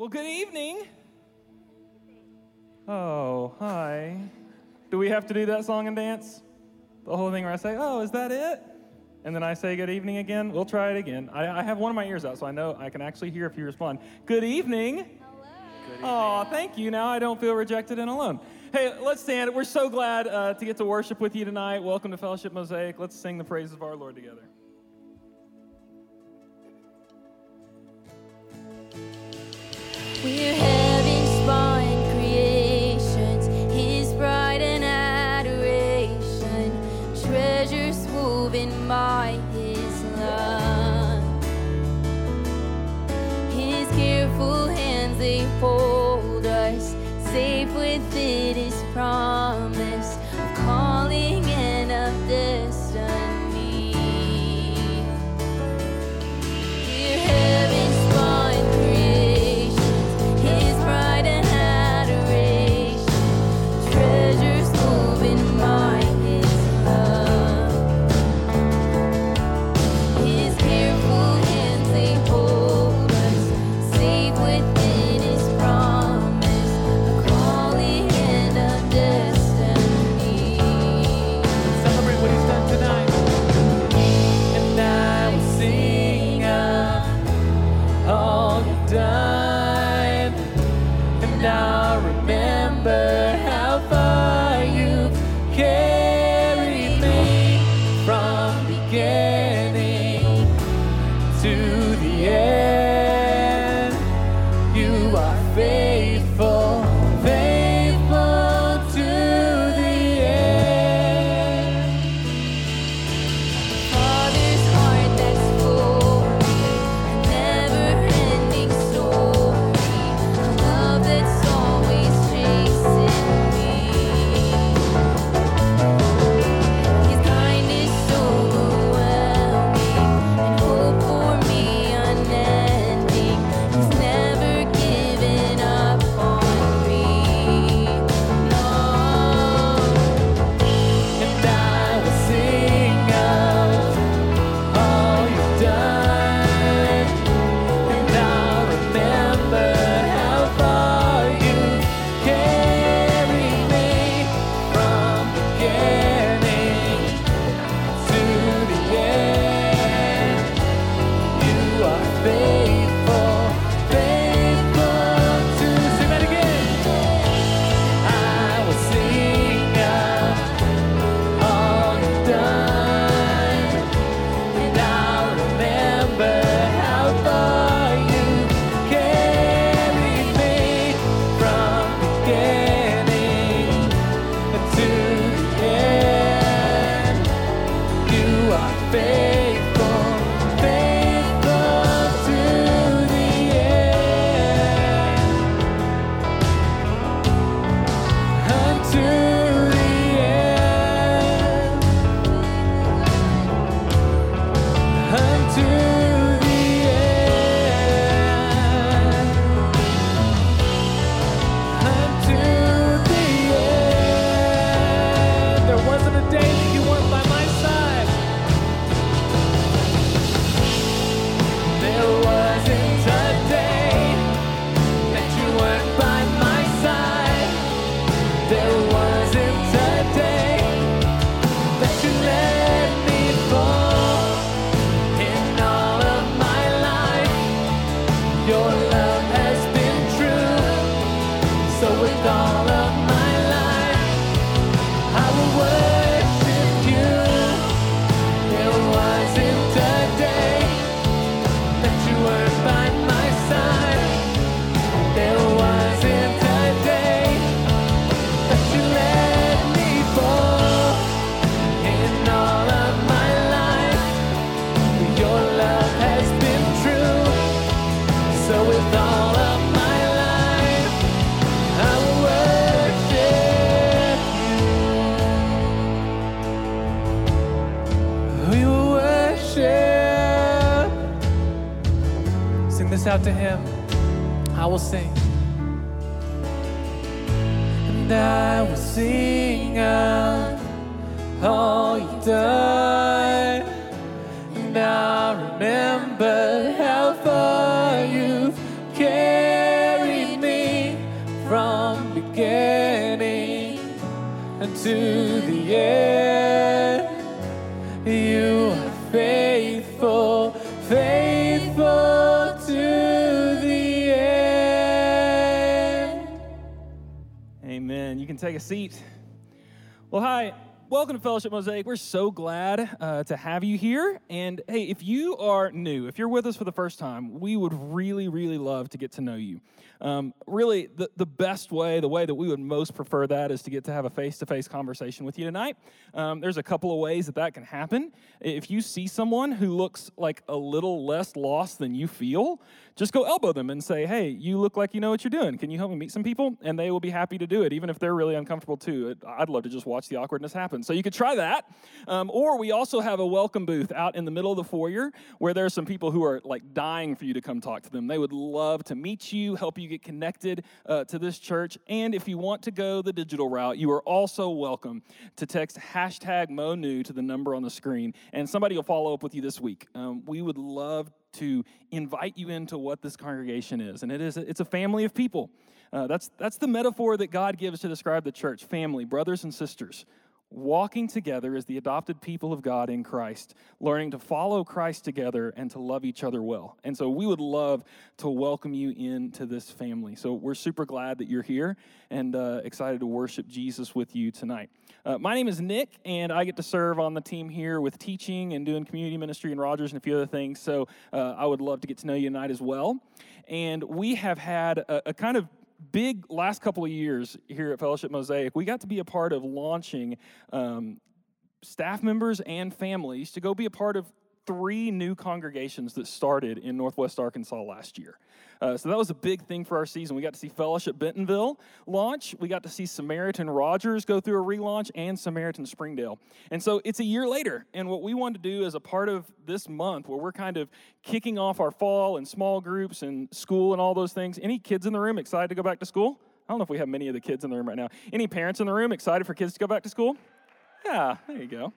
Well, good evening. Oh, hi. Do we have to do that song and dance? The whole thing where I say, oh, is that it? And then I say good evening again. We'll try it again. I, I have one of my ears out, so I know I can actually hear if you respond. Good evening. Hello. Oh, thank you. Now I don't feel rejected and alone. Hey, let's stand. We're so glad uh, to get to worship with you tonight. Welcome to Fellowship Mosaic. Let's sing the praises of our Lord together. my and I will sing of all you've done, and I'll remember how far you've carried me from beginning to the end. Can take a seat. Well, hi. Welcome to Fellowship Mosaic. We're so glad uh, to have you here. And hey, if you are new, if you're with us for the first time, we would really, really love to get to know you. Um, really, the, the best way, the way that we would most prefer that is to get to have a face to face conversation with you tonight. Um, there's a couple of ways that that can happen. If you see someone who looks like a little less lost than you feel, just go elbow them and say, Hey, you look like you know what you're doing. Can you help me meet some people? And they will be happy to do it, even if they're really uncomfortable too. I'd love to just watch the awkwardness happen. So you could try that. Um, or we also have a welcome booth out in the middle of the foyer where there are some people who are like dying for you to come talk to them. They would love to meet you, help you get connected uh, to this church. And if you want to go the digital route, you are also welcome to text hashtag MoNew to the number on the screen, and somebody will follow up with you this week. Um, we would love to invite you into what this congregation is, and it is it's a family of people. Uh, that's that's the metaphor that God gives to describe the church: family, brothers and sisters walking together as the adopted people of God in Christ, learning to follow Christ together and to love each other well. And so we would love to welcome you into this family. So we're super glad that you're here and uh, excited to worship Jesus with you tonight. Uh, my name is Nick, and I get to serve on the team here with teaching and doing community ministry and Rogers and a few other things. So uh, I would love to get to know you tonight as well. And we have had a, a kind of big last couple of years here at Fellowship Mosaic, we got to be a part of launching um, staff members and families to go be a part of three new congregations that started in Northwest Arkansas last year. Uh, so that was a big thing for our season. We got to see Fellowship Bentonville launch. We got to see Samaritan Rogers go through a relaunch and Samaritan Springdale. And so it's a year later. And what we wanted to do as a part of this month, where we're kind of kicking off our fall and small groups and school and all those things. Any kids in the room excited to go back to school? I don't know if we have many of the kids in the room right now. Any parents in the room excited for kids to go back to school? Yeah, there you go.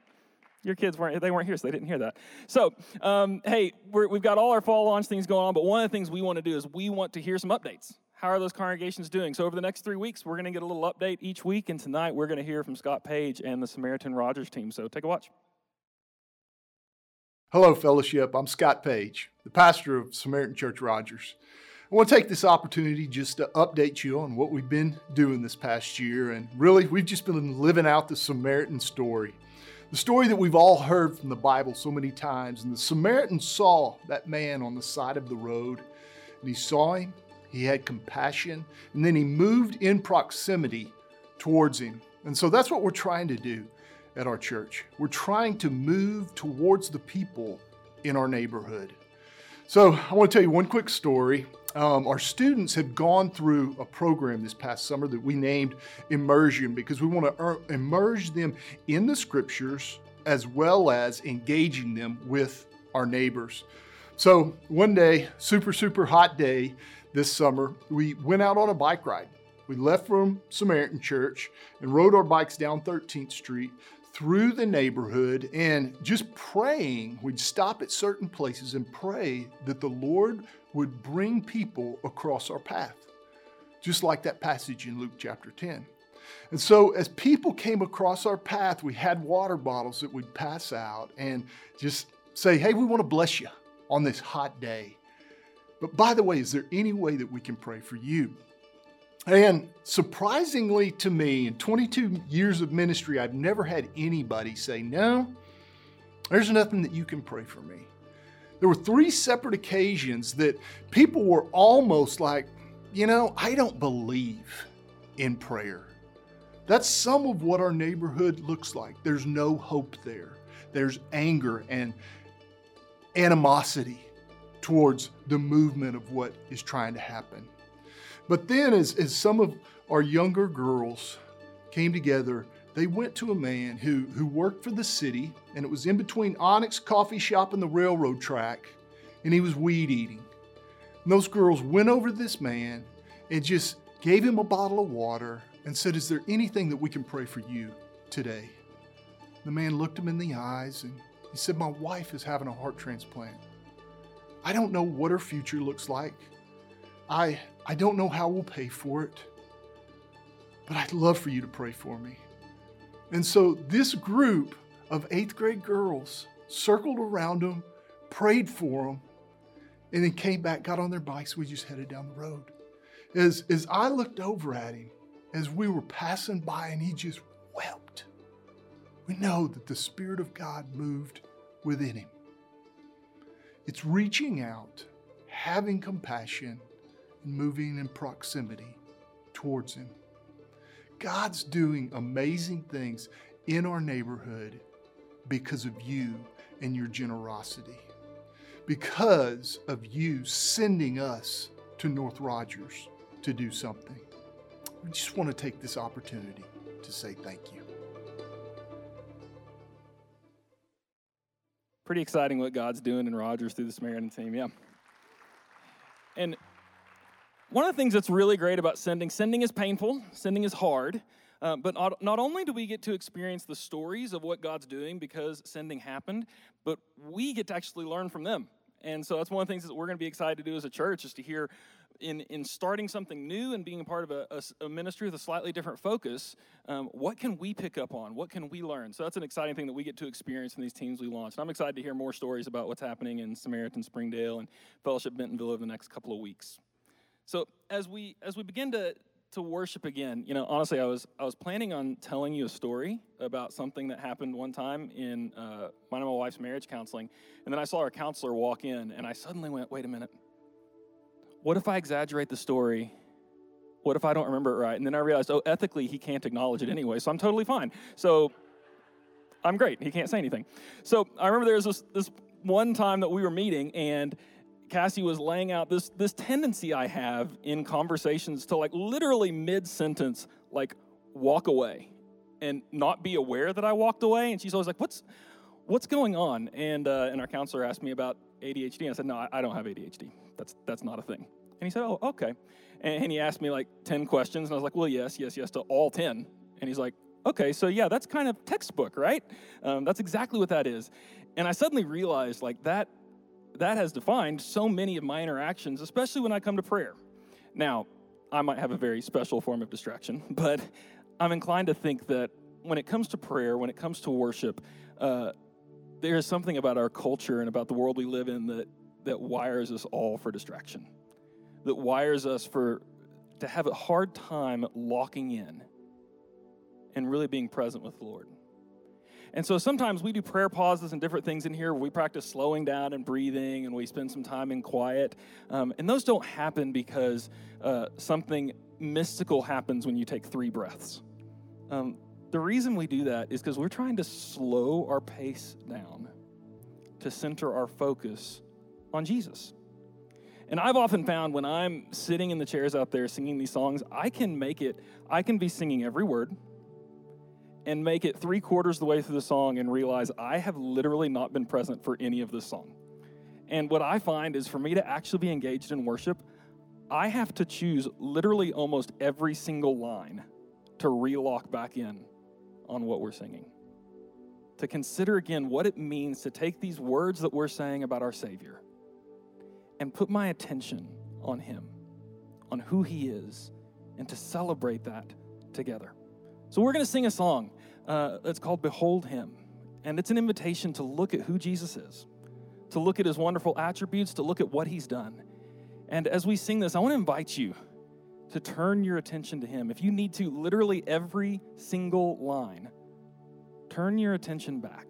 Your kids weren't, they weren't here, so they didn't hear that. So, um, hey, we're, we've got all our fall launch things going on, but one of the things we want to do is we want to hear some updates. How are those congregations doing? So, over the next three weeks, we're going to get a little update each week, and tonight we're going to hear from Scott Page and the Samaritan Rogers team. So, take a watch. Hello, fellowship. I'm Scott Page, the pastor of Samaritan Church Rogers. I want to take this opportunity just to update you on what we've been doing this past year. And really, we've just been living out the Samaritan story. The story that we've all heard from the Bible so many times. And the Samaritan saw that man on the side of the road, and he saw him, he had compassion, and then he moved in proximity towards him. And so that's what we're trying to do at our church. We're trying to move towards the people in our neighborhood. So I want to tell you one quick story. Um, our students have gone through a program this past summer that we named Immersion because we want to er- immerse them in the scriptures as well as engaging them with our neighbors. So one day, super, super hot day this summer, we went out on a bike ride. We left from Samaritan Church and rode our bikes down 13th Street through the neighborhood and just praying. We'd stop at certain places and pray that the Lord would bring people across our path, just like that passage in Luke chapter 10. And so, as people came across our path, we had water bottles that we'd pass out and just say, Hey, we want to bless you on this hot day. But by the way, is there any way that we can pray for you? And surprisingly to me, in 22 years of ministry, I've never had anybody say, No, there's nothing that you can pray for me. There were three separate occasions that people were almost like, You know, I don't believe in prayer. That's some of what our neighborhood looks like. There's no hope there, there's anger and animosity towards the movement of what is trying to happen. But then, as, as some of our younger girls came together, they went to a man who, who worked for the city, and it was in between Onyx Coffee Shop and the railroad track, and he was weed eating. And those girls went over to this man and just gave him a bottle of water and said, Is there anything that we can pray for you today? The man looked him in the eyes and he said, My wife is having a heart transplant. I don't know what her future looks like. I, I don't know how we'll pay for it. but I'd love for you to pray for me. And so this group of eighth grade girls circled around him, prayed for him, and then came back, got on their bikes. We just headed down the road. As, as I looked over at him, as we were passing by, and he just wept, we know that the Spirit of God moved within him. It's reaching out, having compassion, and moving in proximity towards him. God's doing amazing things in our neighborhood because of you and your generosity, because of you sending us to North Rogers to do something. We just want to take this opportunity to say thank you. Pretty exciting what God's doing in Rogers through the Samaritan team, yeah. And one of the things that's really great about sending, sending is painful, sending is hard. Uh, but not, not only do we get to experience the stories of what God's doing because sending happened, but we get to actually learn from them. And so that's one of the things that we're going to be excited to do as a church is to hear in, in starting something new and being a part of a, a, a ministry with a slightly different focus, um, what can we pick up on? What can we learn? So that's an exciting thing that we get to experience in these teams we launch. And I'm excited to hear more stories about what's happening in Samaritan Springdale and Fellowship Bentonville over the next couple of weeks. So as we as we begin to to worship again, you know, honestly, I was I was planning on telling you a story about something that happened one time in uh, mine and my wife's marriage counseling, and then I saw our counselor walk in, and I suddenly went, "Wait a minute, what if I exaggerate the story? What if I don't remember it right?" And then I realized, oh, ethically, he can't acknowledge it anyway, so I'm totally fine. So I'm great. He can't say anything. So I remember there was this this one time that we were meeting, and Cassie was laying out this this tendency I have in conversations to like literally mid sentence like walk away and not be aware that I walked away. And she's always like, "What's what's going on?" And uh, and our counselor asked me about ADHD. And I said, "No, I, I don't have ADHD. That's that's not a thing." And he said, "Oh, okay." And, and he asked me like ten questions, and I was like, "Well, yes, yes, yes to all 10. And he's like, "Okay, so yeah, that's kind of textbook, right? Um, that's exactly what that is." And I suddenly realized like that that has defined so many of my interactions, especially when I come to prayer. Now, I might have a very special form of distraction, but I'm inclined to think that when it comes to prayer, when it comes to worship, uh, there is something about our culture and about the world we live in that, that wires us all for distraction, that wires us for to have a hard time locking in and really being present with the Lord. And so sometimes we do prayer pauses and different things in here where we practice slowing down and breathing and we spend some time in quiet. Um, and those don't happen because uh, something mystical happens when you take three breaths. Um, the reason we do that is because we're trying to slow our pace down to center our focus on Jesus. And I've often found when I'm sitting in the chairs out there singing these songs, I can make it, I can be singing every word and make it three quarters the way through the song and realize I have literally not been present for any of this song. And what I find is for me to actually be engaged in worship, I have to choose literally almost every single line to relock back in on what we're singing. To consider again what it means to take these words that we're saying about our Savior and put my attention on Him, on who He is, and to celebrate that together. So we're going to sing a song uh, that's called Behold Him. And it's an invitation to look at who Jesus is, to look at his wonderful attributes, to look at what he's done. And as we sing this, I want to invite you to turn your attention to him. If you need to, literally every single line, turn your attention back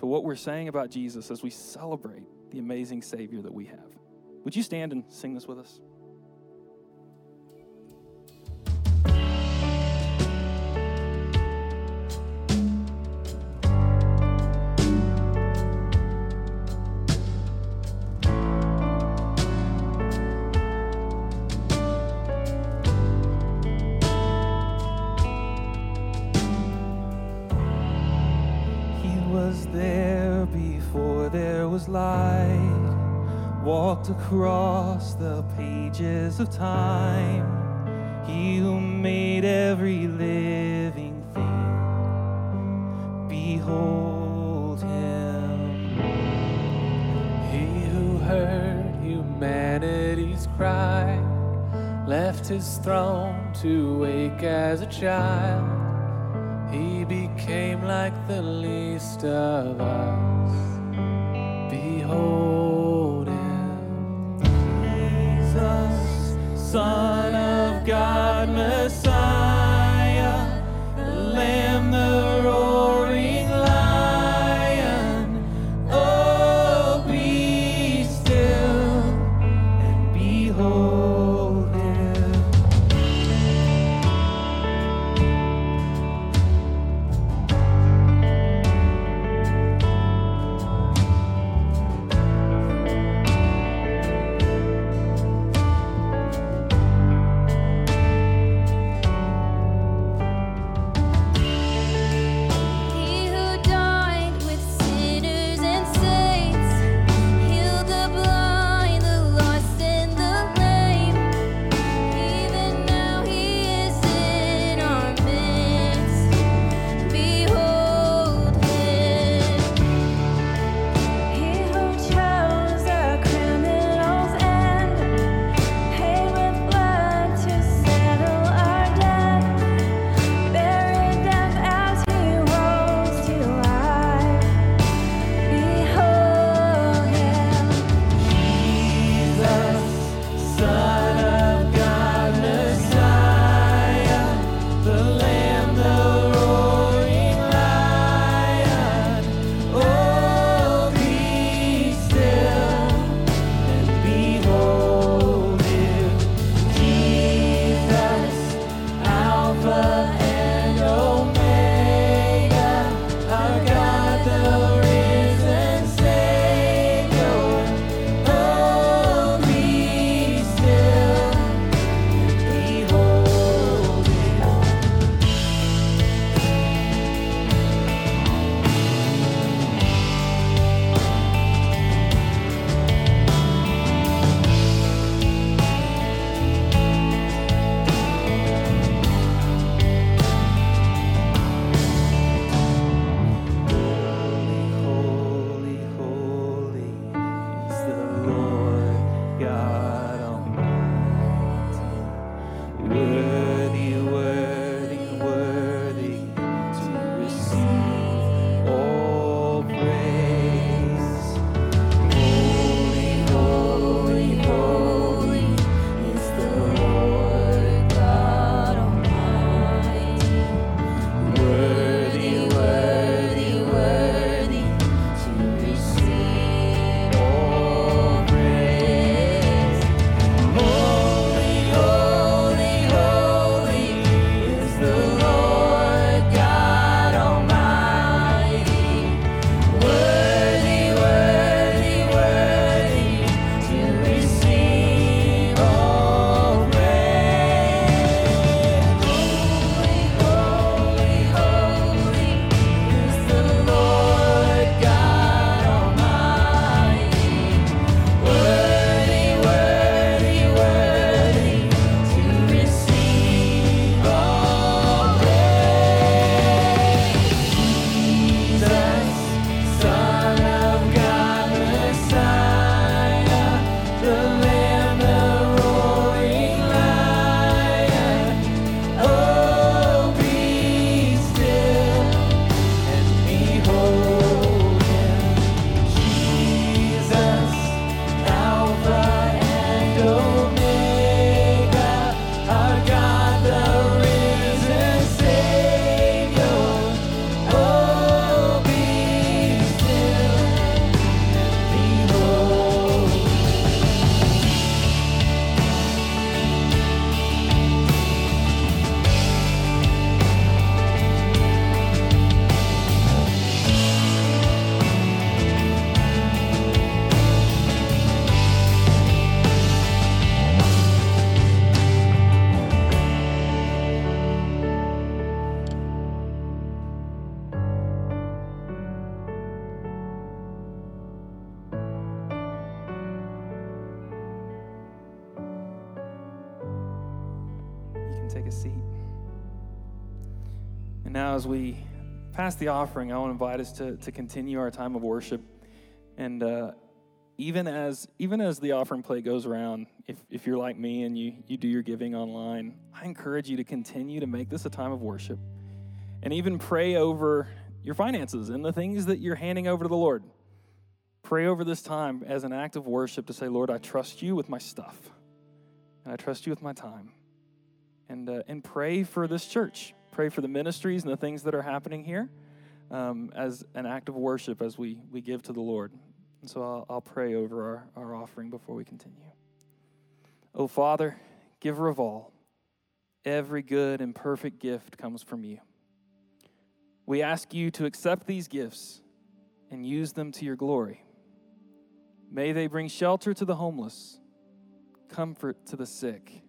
to what we're saying about Jesus as we celebrate the amazing Savior that we have. Would you stand and sing this with us? Walked across the pages of time. He who made every living thing, behold him. He who heard humanity's cry, left his throne to wake as a child. He became like the least of us. Behold as we pass the offering, I want to invite us to, to continue our time of worship. And uh, even as even as the offering plate goes around, if, if you're like me and you, you do your giving online, I encourage you to continue to make this a time of worship and even pray over your finances and the things that you're handing over to the Lord. Pray over this time as an act of worship to say, Lord, I trust you with my stuff, and I trust you with my time. And, uh, and pray for this church. Pray for the ministries and the things that are happening here um, as an act of worship as we, we give to the Lord. And so I'll, I'll pray over our, our offering before we continue. Oh, Father, giver of all, every good and perfect gift comes from you. We ask you to accept these gifts and use them to your glory. May they bring shelter to the homeless, comfort to the sick,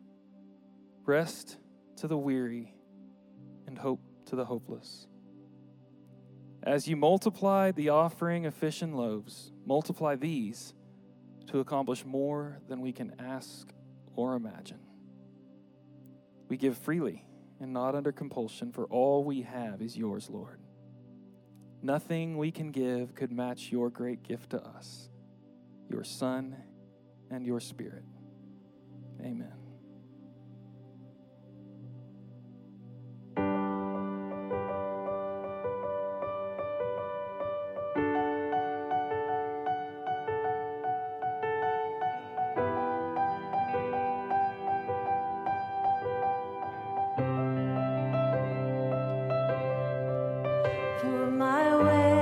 rest to the weary, and hope to the hopeless. As you multiply the offering of fish and loaves, multiply these to accomplish more than we can ask or imagine. We give freely and not under compulsion, for all we have is yours, Lord. Nothing we can give could match your great gift to us, your Son and your Spirit. Amen. For my waking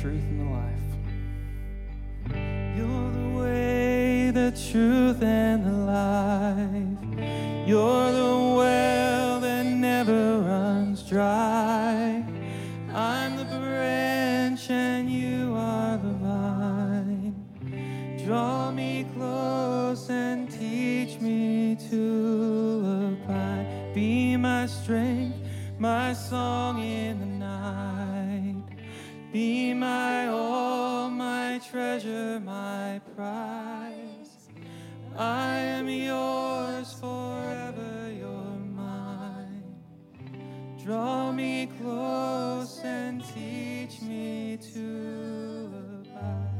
truth, Draw me close and teach me to abide.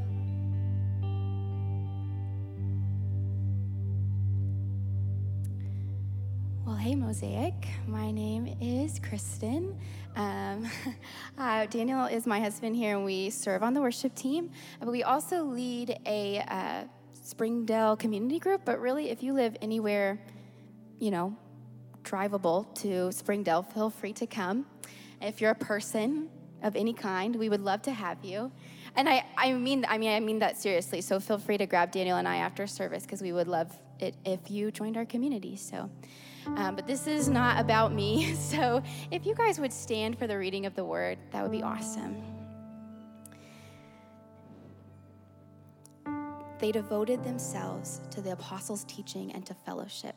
Well, hey, Mosaic. My name is Kristen. Um, uh, Daniel is my husband here, and we serve on the worship team. But we also lead a uh, Springdale community group. But really, if you live anywhere, you know, drivable to Springdale, feel free to come. If you're a person of any kind, we would love to have you. And I, I mean, I mean, I mean that seriously. So feel free to grab Daniel and I after service because we would love it if you joined our community. So. Um, but this is not about me. So if you guys would stand for the reading of the word, that would be awesome. They devoted themselves to the apostles' teaching and to fellowship,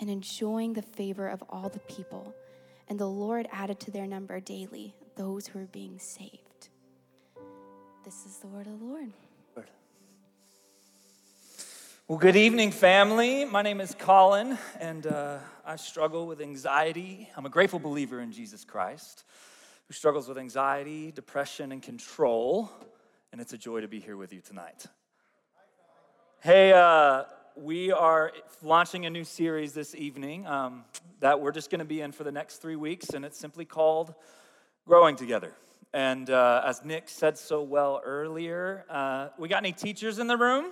and enjoying the favor of all the people. And the Lord added to their number daily those who were being saved. This is the word of the Lord. Well, good evening, family. My name is Colin, and uh, I struggle with anxiety. I'm a grateful believer in Jesus Christ who struggles with anxiety, depression, and control, and it's a joy to be here with you tonight. Hey, uh, we are launching a new series this evening um, that we're just going to be in for the next three weeks, and it's simply called Growing Together. And uh, as Nick said so well earlier, uh, we got any teachers in the room?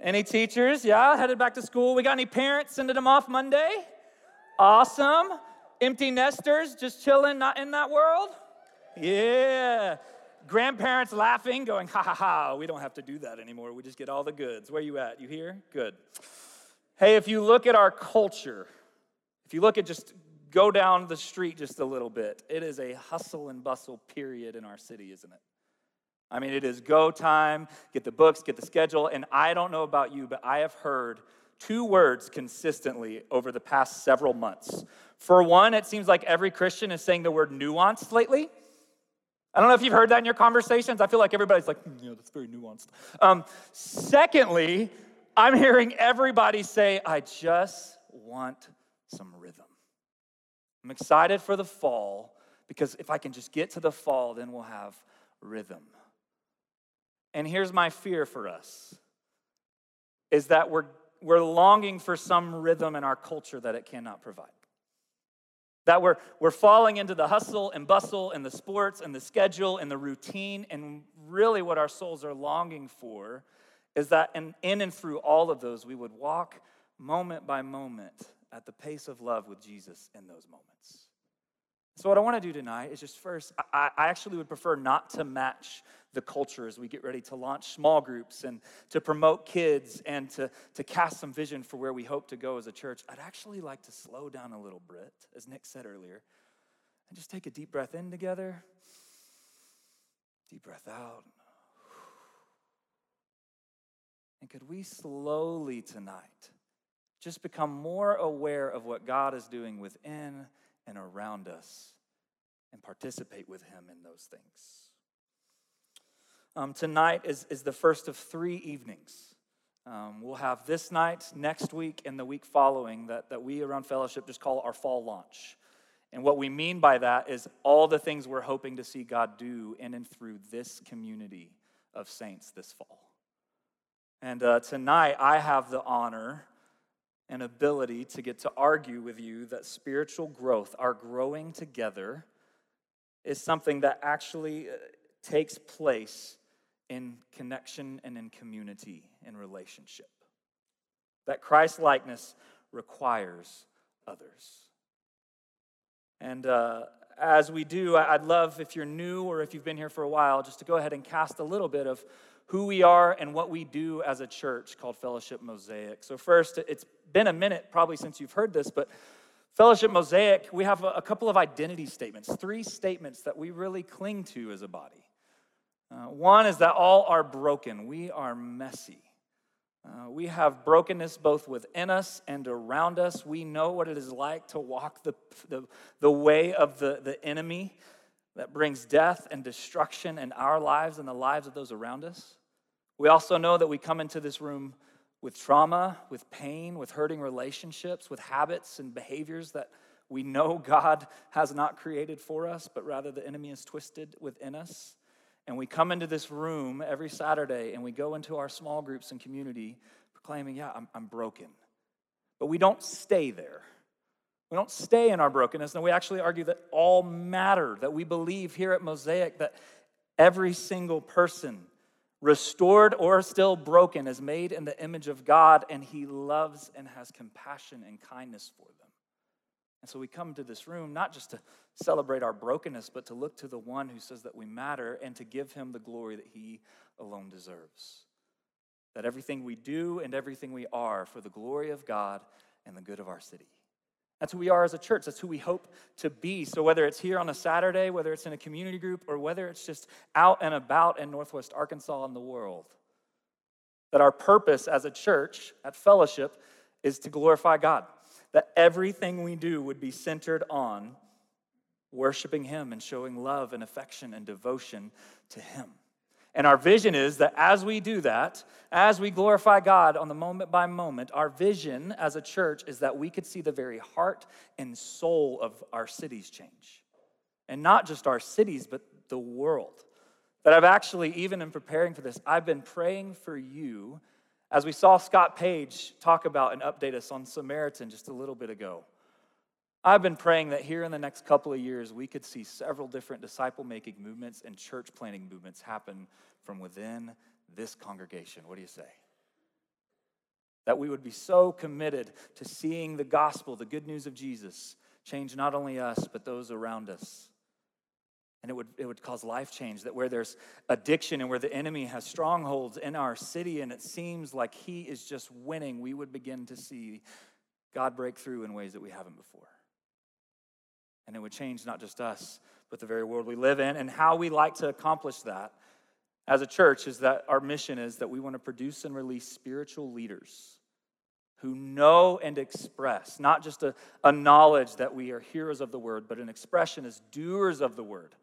Any teachers? Yeah, headed back to school. We got any parents sending them off Monday? Awesome. Empty nesters just chilling, not in that world? Yeah. Grandparents laughing, going, ha ha ha, we don't have to do that anymore. We just get all the goods. Where you at? You here? Good. Hey, if you look at our culture, if you look at just go down the street just a little bit, it is a hustle and bustle period in our city, isn't it? I mean, it is go time, get the books, get the schedule. And I don't know about you, but I have heard two words consistently over the past several months. For one, it seems like every Christian is saying the word nuanced lately. I don't know if you've heard that in your conversations. I feel like everybody's like, "Hmm, yeah, that's very nuanced. Um, secondly, I'm hearing everybody say, I just want some rhythm. I'm excited for the fall because if I can just get to the fall, then we'll have rhythm. And here's my fear for us is that we're, we're longing for some rhythm in our culture that it cannot provide. That we're, we're falling into the hustle and bustle and the sports and the schedule and the routine. And really, what our souls are longing for is that in, in and through all of those, we would walk moment by moment at the pace of love with Jesus in those moments. So, what I want to do tonight is just first, I, I actually would prefer not to match the culture as we get ready to launch small groups and to promote kids and to, to cast some vision for where we hope to go as a church. I'd actually like to slow down a little bit, as Nick said earlier, and just take a deep breath in together, deep breath out. And could we slowly tonight just become more aware of what God is doing within and around us and participate with Him in those things? Um, tonight is, is the first of three evenings. Um, we'll have this night, next week, and the week following that, that we around fellowship just call our fall launch. And what we mean by that is all the things we're hoping to see God do in and through this community of saints this fall. And uh, tonight, I have the honor and ability to get to argue with you that spiritual growth, our growing together, is something that actually uh, takes place in connection and in community, in relationship. That Christ likeness requires others. And uh, as we do, I'd love if you're new or if you've been here for a while, just to go ahead and cast a little bit of who we are and what we do as a church called Fellowship Mosaic. So, first, it's been a minute probably since you've heard this, but Fellowship Mosaic, we have a, couple of identity statements, three statements that we really cling to as a body. Uh, one is that all are broken, we are messy. Uh, we have brokenness both within us and around us. We know what it is like to walk the, the, the way of the, the enemy that brings death and destruction in our lives and the lives of those around us. We also know that we come into this room with trauma, with pain, with hurting relationships, with habits and behaviors that we know God has not created for us, but rather the enemy is twisted within us. And we come into this room every Saturday and we go into our small groups and community proclaiming, Yeah, I'm, I'm broken. But we don't stay there. We don't stay in our brokenness. And we actually argue that all matter, that we believe here at Mosaic that every single person, restored or still broken, is made in the image of God and he loves and has compassion and kindness for them. And so we come to this room not just to celebrate our brokenness, but to look to the one who says that we matter and to give him the glory that he alone deserves. That everything we do and everything we are for the glory of God and the good of our city. That's who we are as a church. That's who we hope to be. So, whether it's here on a Saturday, whether it's in a community group, or whether it's just out and about in Northwest Arkansas and the world, that our purpose as a church at fellowship is to glorify God. That everything we do would be centered on worshiping Him and showing love and affection and devotion to Him. And our vision is that as we do that, as we glorify God on the moment by moment, our vision as a church is that we could see the very heart and soul of our cities change. And not just our cities, but the world. That I've actually, even in preparing for this, I've been praying for you as we saw Scott Page talk about and update us on Samaritan just a little bit ago. I've been praying that here in the next couple of years, we could see several different disciple making movements and church planting movements happen from within this congregation. What do you say? That we would be so committed to seeing the gospel, the good news of Jesus, change not only us, but those around us. And it would, it would cause life change. That where there's addiction and where the enemy has strongholds in our city and it seems like he is just winning, we would begin to see God break through in ways that we haven't before. And it would change not just us, but the very world we live in. And how we like to accomplish that as a church is that our mission is that we want to produce and release spiritual leaders who know and express not just a, a knowledge that we are hearers of the word, but an expression as doers of the word.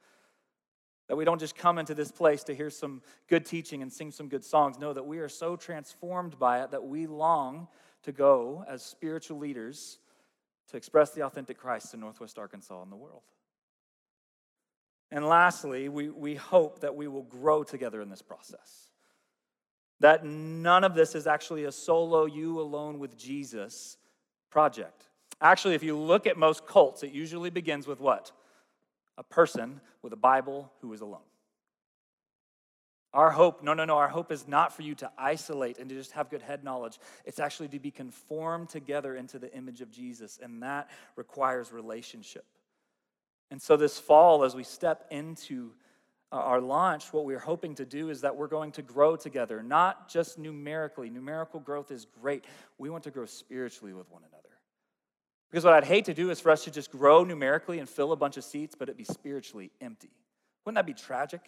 That we don't just come into this place to hear some good teaching and sing some good songs. No, that we are so transformed by it that we long to go as spiritual leaders to express the authentic Christ in Northwest Arkansas and the world. And lastly, we, we hope that we will grow together in this process. That none of this is actually a solo, you alone with Jesus project. Actually, if you look at most cults, it usually begins with what? A person with a Bible who is alone. Our hope, no, no, no, our hope is not for you to isolate and to just have good head knowledge. It's actually to be conformed together into the image of Jesus, and that requires relationship. And so, this fall, as we step into uh, our launch, what we're hoping to do is that we're going to grow together, not just numerically. Numerical growth is great. We want to grow spiritually with one another. Because what I'd hate to do is for us to just grow numerically and fill a bunch of seats, but it be spiritually empty. Wouldn't that be tragic?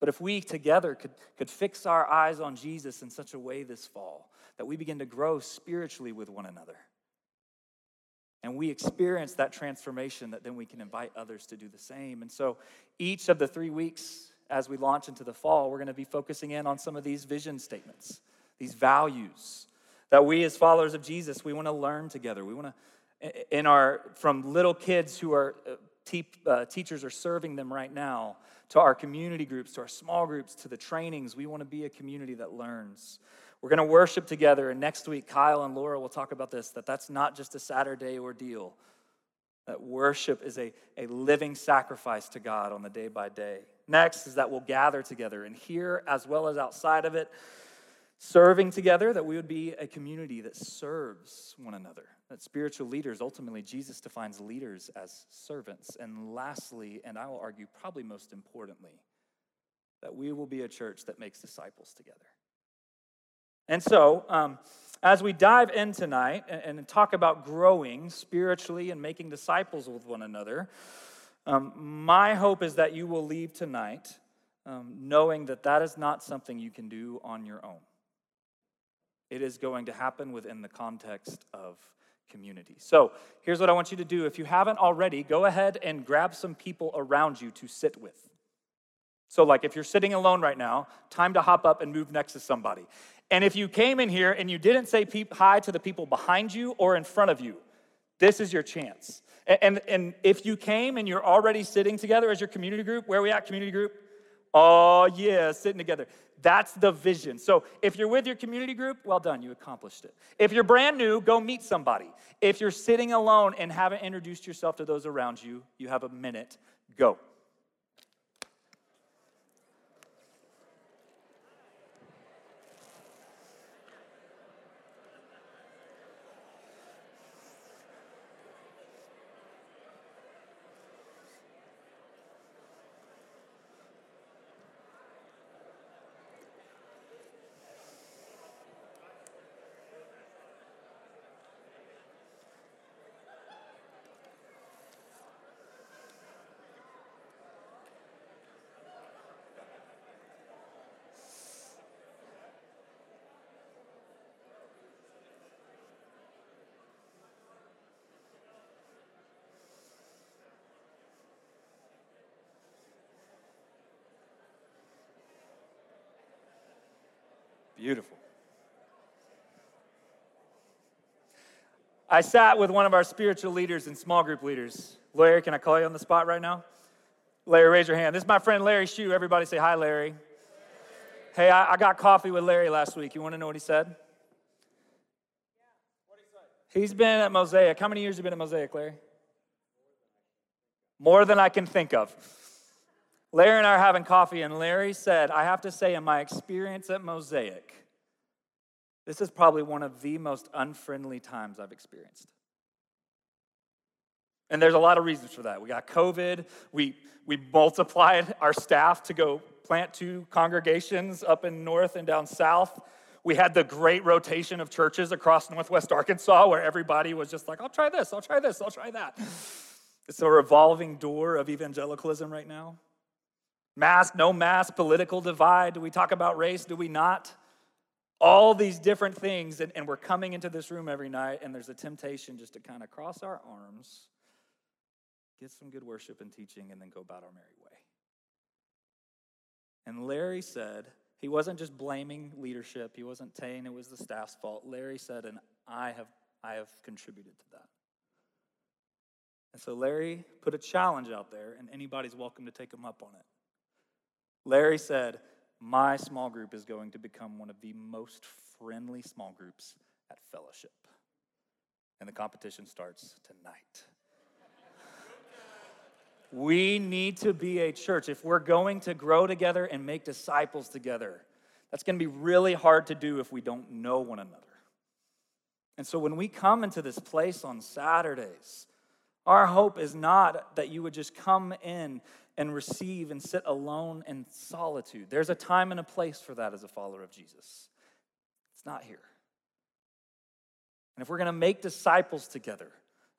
But if we together could, could fix our eyes on Jesus in such a way this fall that we begin to grow spiritually with one another, and we experience that transformation, that then we can invite others to do the same. And so each of the three weeks as we launch into the fall, we're going to be focusing in on some of these vision statements, these values that we as followers of Jesus, we want to learn together. We want to In our, from little kids who are uh, te- uh, teachers are serving them right now, to our community groups, to our small groups, to the trainings, we want to be a community that learns. We're going to worship together, and next week, Kyle and Laura will talk about this that that's not just a Saturday ordeal, that worship is a, a living sacrifice to God on the day by day. Next is that we'll gather together, and here as well as outside of it, serving together, that we would be a community that serves one another. That spiritual leaders, ultimately, Jesus defines leaders as servants. And lastly, and I will argue probably most importantly, that we will be a church that makes disciples together. And so, um, as we dive in tonight and, and, talk about growing spiritually and making disciples with one another, um, my hope is that you will leave tonight um, knowing that that is not something you can do on your own. It is going to happen within the context of community. So here's what I want you to do. If you haven't already, go ahead and grab some people around you to sit with. So, like if you're sitting alone right now, time to hop up and move next to somebody. And if you came in here and you didn't say peop- hi to the people behind you or in front of you, this is your chance. And, and, and if you came and you're already sitting together as your community group, where are we at, community group? Oh, yeah, sitting together. That's the vision. So if you're with your community group, well done, you accomplished it. If you're brand new, go meet somebody. If you're sitting alone and haven't introduced yourself to those around you, you have a minute, go. Beautiful. I sat with one of our spiritual leaders and small group leaders. Larry, can I call you on the spot right now? Larry, raise your hand. This is my friend Larry Shue. Everybody say hi, Larry. Hey, I, I got coffee with Larry last week. You want to know what he said? He's been at Mosaic. How many years have you been at Mosaic, Larry? More than I can think of. Larry and I are having coffee, and Larry said, I have to say, in my experience at Mosaic, this is probably one of the most unfriendly times I've experienced. And there's a lot of reasons for that. We got COVID, we, we multiplied our staff to go plant two congregations up in north and down south. We had the great rotation of churches across northwest Arkansas where everybody was just like, I'll try this, I'll try this, I'll try that. It's a revolving door of evangelicalism right now. Mask, no mask, political divide. Do we talk about race? Do we not? All these different things. And, and we're coming into this room every night, and there's a temptation just to kind of cross our arms, get some good worship and teaching, and then go about our merry way. And Larry said, he wasn't just blaming leadership, he wasn't saying it was the staff's fault. Larry said, and I have, I have contributed to that. And so Larry put a challenge out there, and anybody's welcome to take him up on it. Larry said, My small group is going to become one of the most friendly small groups at fellowship. And the competition starts tonight. we need to be a church. If we're going to grow together and make disciples together, that's going to be really hard to do if we don't know one another. And so when we come into this place on Saturdays, our hope is not that you would just come in and receive and sit alone in solitude. There's a time and a place for that as a follower of Jesus. It's not here. And if we're going to make disciples together,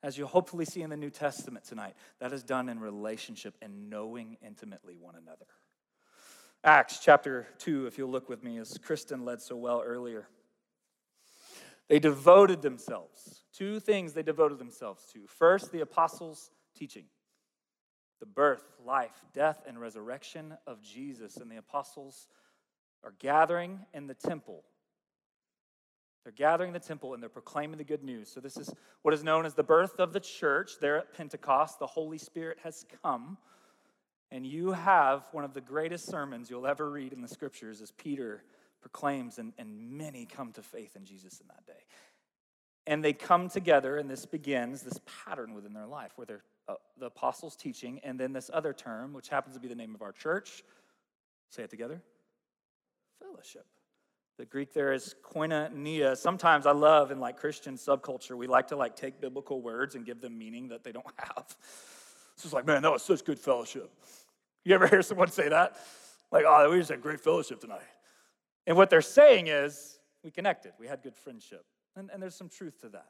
as you'll hopefully see in the New Testament tonight, that is done in relationship and knowing intimately one another. Acts chapter 2, if you'll look with me, as Kristen led so well earlier. They devoted themselves. Two things they devoted themselves to. First, the apostles' teaching the birth, life, death, and resurrection of Jesus. And the apostles are gathering in the temple. They're gathering the temple and they're proclaiming the good news. So, this is what is known as the birth of the church. There at Pentecost, the Holy Spirit has come. And you have one of the greatest sermons you'll ever read in the scriptures as Peter proclaims, and, and many come to faith in Jesus in that day. And they come together, and this begins this pattern within their life where they're uh, the apostles' teaching, and then this other term, which happens to be the name of our church. Say it together fellowship. The Greek there is koinonia. Sometimes I love in like Christian subculture, we like to like take biblical words and give them meaning that they don't have. It's just like, man, that was such good fellowship. You ever hear someone say that? Like, oh, we just had great fellowship tonight. And what they're saying is, we connected, we had good friendship. And, and there's some truth to that.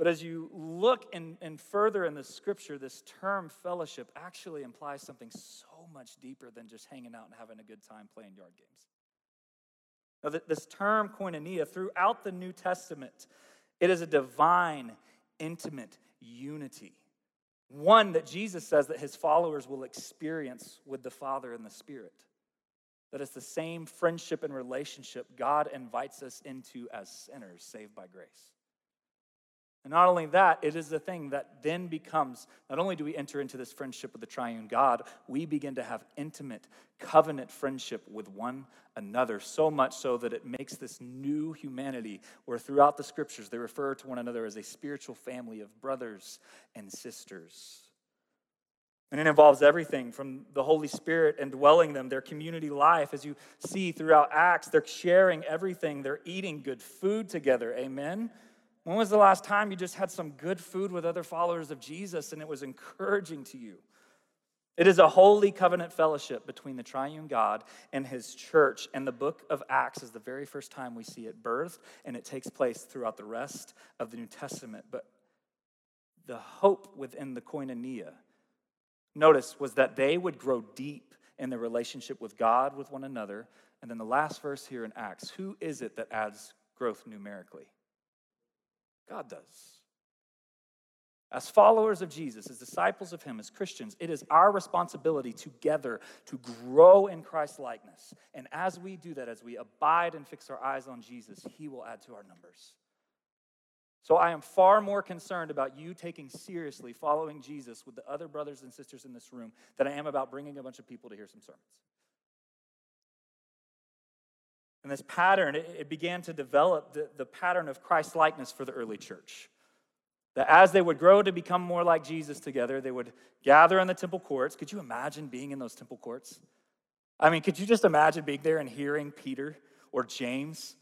But as you look and, and further in the scripture, this term fellowship actually implies something so much deeper than just hanging out and having a good time playing yard games. Now, this term koinonia, throughout the New Testament, it is a divine, intimate unity. One that Jesus says that his followers will experience with the Father and the Spirit. That it's the same friendship and relationship God invites us into as sinners saved by grace. And not only that, it is the thing that then becomes not only do we enter into this friendship with the triune God, we begin to have intimate covenant friendship with one another, so much so that it makes this new humanity where throughout the scriptures they refer to one another as a spiritual family of brothers and sisters. And it involves everything from the Holy Spirit indwelling them, their community life. As you see throughout Acts, they're sharing everything. They're eating good food together. Amen. When was the last time you just had some good food with other followers of Jesus and it was encouraging to you? It is a holy covenant fellowship between the triune God and his church. And the book of Acts is the very first time we see it birthed, and it takes place throughout the rest of the New Testament. But the hope within the koinonia, notice, was that they would grow deep in their relationship with God, with one another. And then the last verse here in Acts who is it that adds growth numerically? God does. As followers of Jesus, as disciples of Him, as Christians, it is our responsibility together to grow in Christ's likeness. And as we do that, as we abide and fix our eyes on Jesus, He will add to our numbers. So I am far more concerned about you taking seriously following Jesus with the other brothers and sisters in this room than I am about bringing a bunch of people to hear some sermons. And this pattern, it, began to develop the, the pattern of Christ likeness for the early church. That as they would grow to become more like Jesus together, they would gather in the temple courts. Could you imagine being in those temple courts? I mean, could you just imagine being there and hearing Peter or James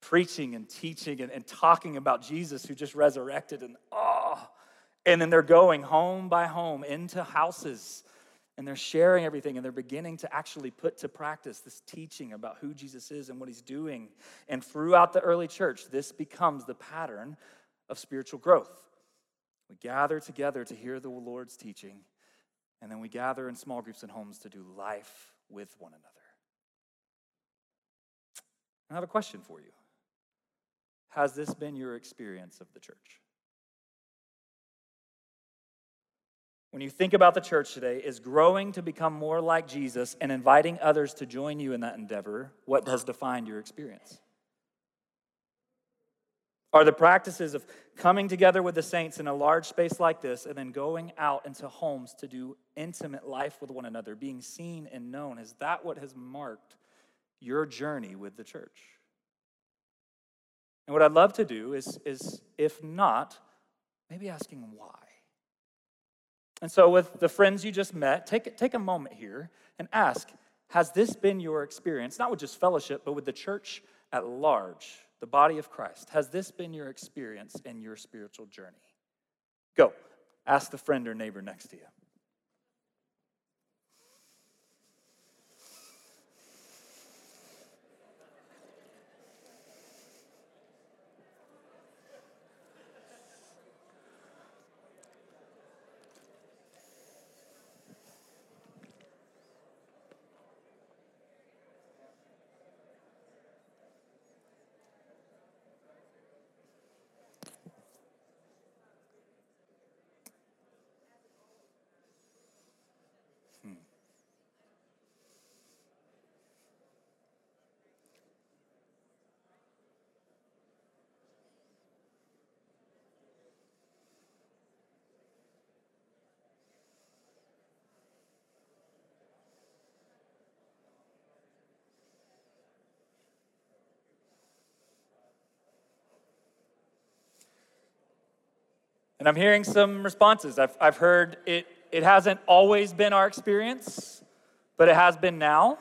preaching and teaching and, and talking about Jesus who just resurrected and oh, and then they're going home by home into houses and they're sharing everything and they're beginning to actually put to practice this teaching about who Jesus is and what he's doing. And throughout the early church, this becomes the pattern of spiritual growth. We gather together to hear the Lord's teaching, and then we gather in small groups and homes to do life with one another. I have a question for you. Has this been your experience of the church? When you think about the church today, is growing to become more like Jesus and inviting others to join you in that endeavor what has defined your experience? Are the practices of coming together with the saints in a large space like this and then going out into homes to do intimate life with one another, being seen and known, is that what has marked your journey with the church? And what I'd love to do is, is if not, maybe asking why. And so, with the friends you just met, take, take a moment here and ask Has this been your experience, not with just fellowship, but with the church at large, the body of Christ? Has this been your experience in your spiritual journey? Go, ask the friend or neighbor next to you. And I'm hearing some responses. I've, I've heard it, it hasn't always been our experience, but it has been now.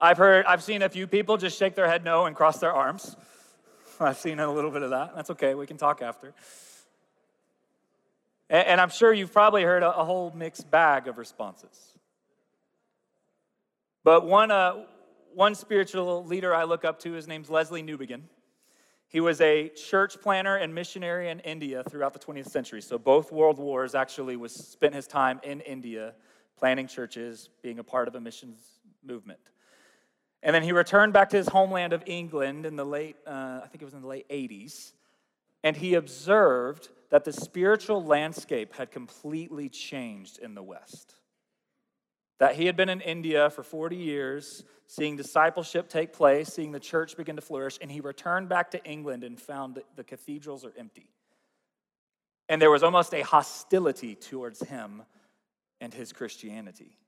I've heard, I've seen a few people just shake their head no and cross their arms. I've seen a little bit of that. That's okay, we can talk after. And, and I'm sure you've probably heard a, a whole mixed bag of responses. But one, uh, one spiritual leader I look up to, his name's Lesslie Newbigin. He was a church planner and missionary in India throughout the 20th century. So both world wars actually was spent his time in India planning churches, being a part of a missions movement. And then he returned back to his homeland of England in the late, uh, I think it was in the late 80s, and he observed that the spiritual landscape had completely changed in the West. That he had been in India for 40 years, seeing discipleship take place, seeing the church begin to flourish, and he returned back to England and found that the cathedrals are empty. And there was almost a hostility towards him and his Christianity.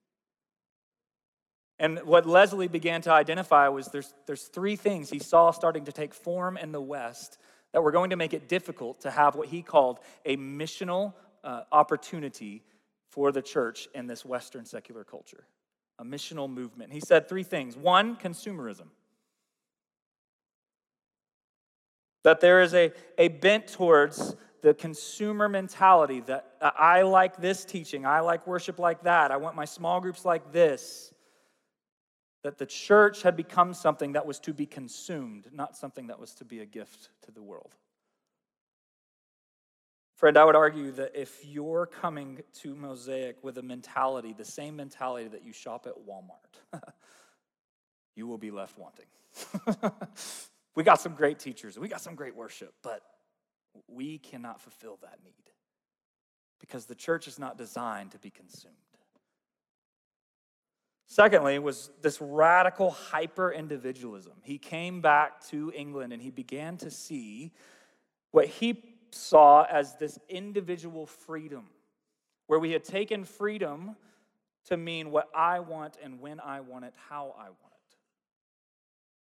And what Lesslie began to identify was there's, there's three things he saw starting to take form in the West that were going to make it difficult to have what he called a missional uh, opportunity for the church in this Western secular culture, a missional movement. He said three things one, consumerism. That there is a, a bent towards the consumer mentality that uh, I like this teaching, I like worship like that, I want my small groups like this. That the church had become something that was to be consumed, not something that was to be a gift to the world. Friend, I would argue that if you're coming to Mosaic with a mentality, the same mentality that you shop at Walmart, you will be left wanting. we got some great teachers, we got some great worship, but we cannot fulfill that need because the church is not designed to be consumed. Secondly, was this radical hyper individualism. He came back to England and he began to see what he saw as this individual freedom, where we had taken freedom to mean what I want and when I want it, how I want it.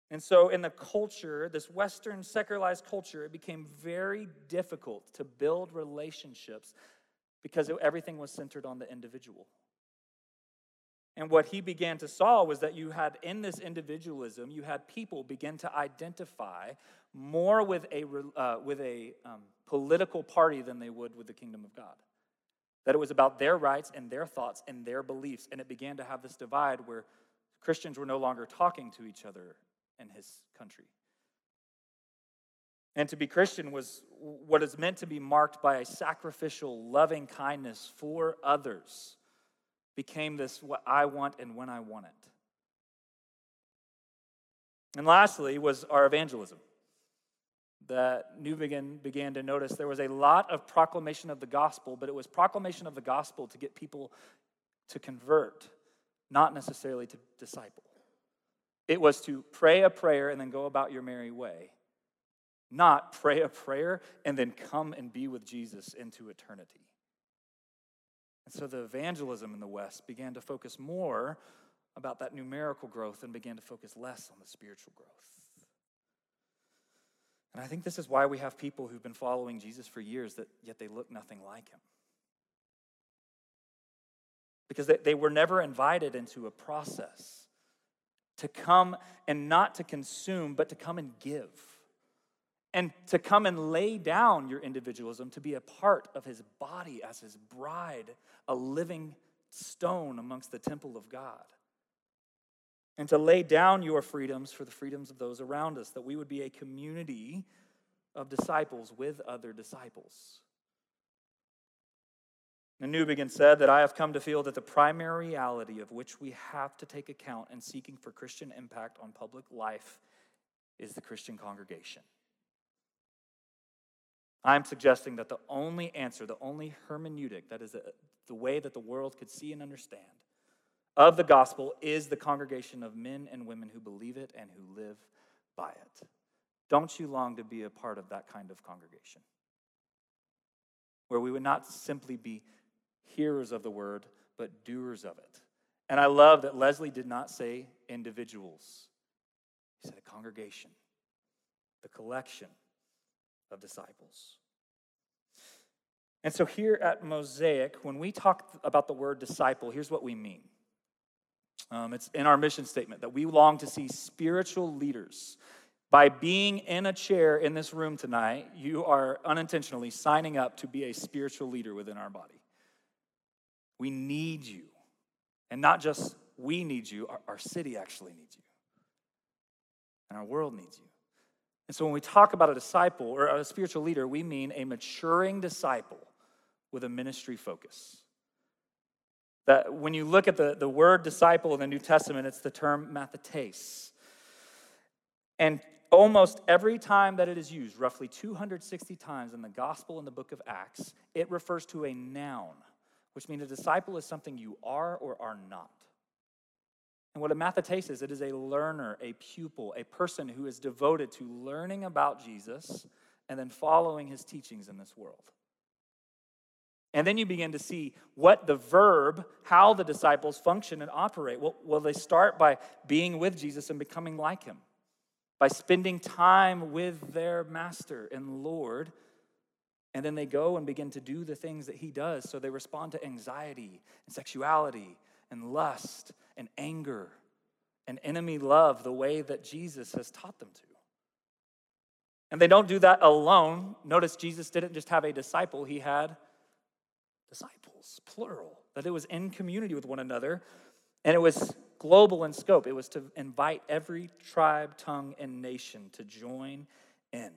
And so, in the culture, this Western secularized culture, it became very difficult to build relationships because everything was centered on the individual. And what he began to saw was that you had in this individualism, you had people begin to identify more with a, uh, with a um, political party than they would with the kingdom of God. That it was about their rights and their thoughts and their beliefs. And it began to have this divide where Christians were no longer talking to each other in his country. And to be Christian was what is meant to be marked by a sacrificial, loving kindness for others became this what I want and when I want it. And lastly was our evangelism. That Newbigin began to notice there was a lot of proclamation of the gospel, but it was proclamation of the gospel to get people to convert, not necessarily to disciple. It was to pray a prayer and then go about your merry way, not pray a prayer and then come and be with Jesus into eternity. And so the evangelism in the West began to focus more about that numerical growth and began to focus less on the spiritual growth. And I think this is why we have people who've been following Jesus for years that yet they look nothing like him. Because they, they were never invited into a process to come and not to consume, but to come and give and to come and lay down your individualism to be a part of his body as his bride, a living stone amongst the temple of God. And to lay down your freedoms for the freedoms of those around us, that we would be a community of disciples with other disciples. And Newbigin said that I have come to feel that the primary reality of which we have to take account in seeking for Christian impact on public life is the Christian congregation. I'm suggesting that the only answer, the only hermeneutic, that is uh, the way that the world could see and understand, of the gospel is the congregation of men and women who believe it and who live by it. Don't you long to be a part of that kind of congregation? Where we would not simply be hearers of the word, but doers of it. And I love that Lesslie did not say individuals, he said a congregation, the collection of disciples. And so here at Mosaic, when we talk about the word disciple, here's what we mean. Um, it's in our mission statement that we long to see spiritual leaders. By being in a chair in this room tonight, you are unintentionally signing up to be a spiritual leader within our body. We need you. And not just we need you, our, our city actually needs you. And our world needs you. And so when we talk about a disciple or a spiritual leader, we mean a maturing disciple with a ministry focus. That when you look at the, the word disciple in the New Testament, it's the term mathetes. And almost every time that it is used, roughly 260 times in the gospel and the book of Acts, it refers to a noun, which means a disciple is something you are or are not. And what a mathetes is, it is a learner, a pupil, a person who is devoted to learning about Jesus and then following his teachings in this world. And then you begin to see what the verb, how the disciples function and operate. Well, well, they start by being with Jesus and becoming like him, by spending time with their master and Lord. And then they go and begin to do the things that he does. So they respond to anxiety and sexuality and lust and anger and enemy love the way that Jesus has taught them to. And they don't do that alone. Notice Jesus didn't just have a disciple, he had disciples, plural, that it was in community with one another, and it was global in scope. It was to invite every tribe, tongue, and nation to join in.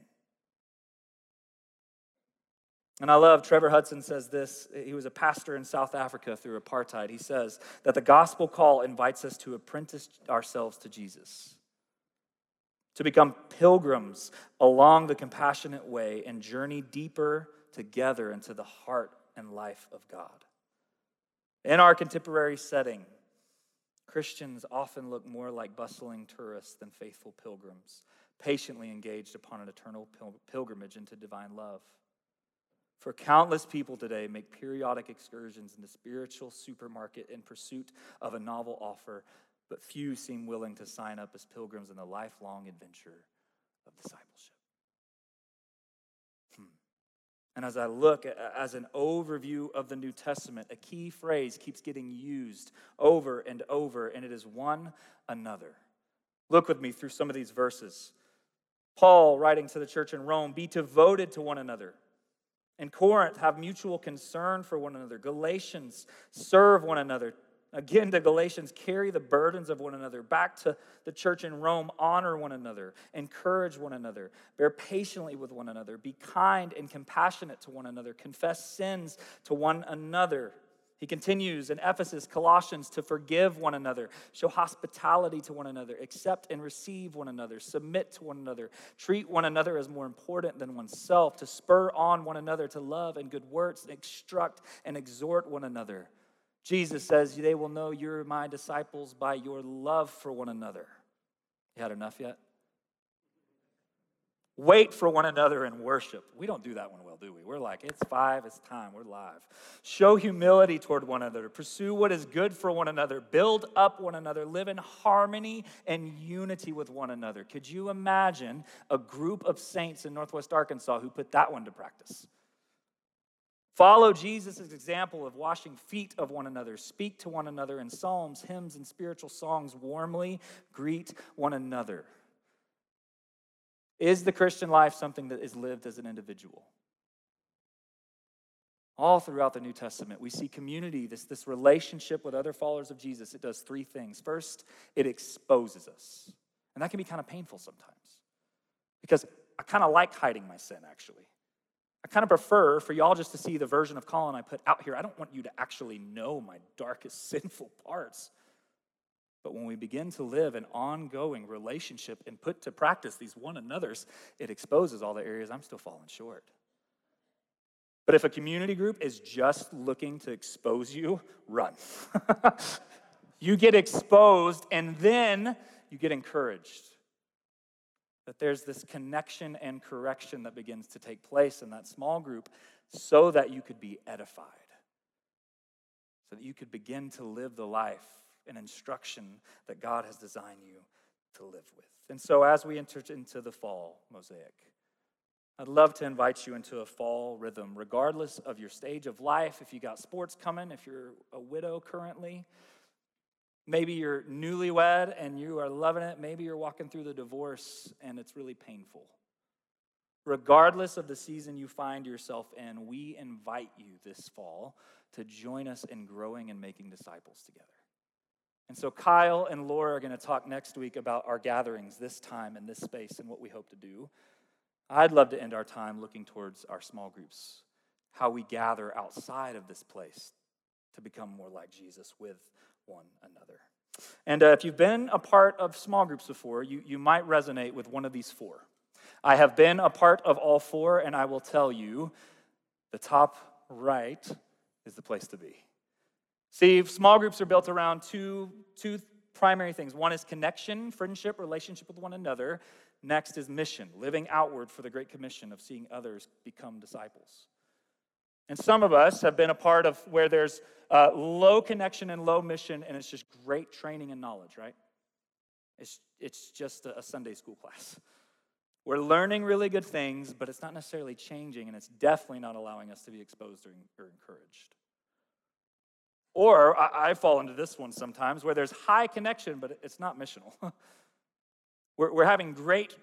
And I love Trevor Hudson says this. He was a pastor in South Africa through apartheid. He says that the gospel call invites us to apprentice ourselves to Jesus, to become pilgrims along the compassionate way and journey deeper together into the heart and life of God. In our contemporary setting, Christians often look more like bustling tourists than faithful pilgrims, patiently engaged upon an eternal pil- pilgrimage into divine love. For countless people today make periodic excursions in the spiritual supermarket in pursuit of a novel offer, but few seem willing to sign up as pilgrims in the lifelong adventure of discipleship. Hmm. And as I look as an overview of the New Testament, a key phrase keeps getting used over and over, and it is one another. Look with me through some of these verses. Paul, writing to the church in Rome, be devoted to one another. In Corinth, have mutual concern for one another. Galatians, serve one another. Again, the Galatians, carry the burdens of one another. Back to the church in Rome, honor one another, encourage one another, bear patiently with one another, be kind and compassionate to one another, confess sins to one another. He continues in Ephesus, Colossians, to forgive one another, show hospitality to one another, accept and receive one another, submit to one another, treat one another as more important than oneself, to spur on one another to love and good works, instruct and exhort one another. Jesus says, They will know you're my disciples by your love for one another. You had enough yet? Wait for one another in worship. We don't do that one well, do we? We're like, it's five, it's time, we're live. Show humility toward one another. Pursue what is good for one another. Build up one another. Live in harmony and unity with one another. Could you imagine a group of saints in Northwest Arkansas who put that one to practice? Follow Jesus' example of washing feet of one another. Speak to one another in psalms, hymns, and spiritual songs. Warmly greet one another. Is the Christian life something that is lived as an individual? All throughout the New Testament, we see community, this, this relationship with other followers of Jesus. It does three things. First, it exposes us. And that can be kind of painful sometimes because I kind of like hiding my sin, actually. I kind of prefer for y'all just to see the version of Colin I put out here. I don't want you to actually know my darkest sinful parts. But when we begin to live an ongoing relationship and put to practice these one another's, it exposes all the areas I'm still falling short. But if a community group is just looking to expose you, run. you get exposed and then you get encouraged. That there's this connection and correction that begins to take place in that small group so that you could be edified, so that you could begin to live the life and instruction that God has designed you to live with. And so, as we enter into the fall mosaic, I'd love to invite you into a fall rhythm, regardless of your stage of life. If you got sports coming, if you're a widow currently, maybe you're newlywed and you are loving it. Maybe you're walking through the divorce and it's really painful. Regardless of the season you find yourself in, we invite you this fall to join us in growing and making disciples together. And so, Kyle and Laura are going to talk next week about our gatherings this time in this space and what we hope to do. I'd love to end our time looking towards our small groups, how we gather outside of this place to become more like Jesus with one another. And uh, if you've been a part of small groups before, you, you might resonate with one of these four. I have been a part of all four, and I will tell you the top right is the place to be. See, small groups are built around two, two primary things one is connection, friendship, relationship with one another. Next is mission, living outward for the Great Commission of seeing others become disciples. And some of us have been a part of where there's uh, low connection and low mission, and it's just great training and knowledge, right? It's, it's just a, a Sunday school class. We're learning really good things, but it's not necessarily changing, and it's definitely not allowing us to be exposed or, or encouraged. Or I, I fall into this one sometimes where there's high connection, but it's not missional. we're, we're having great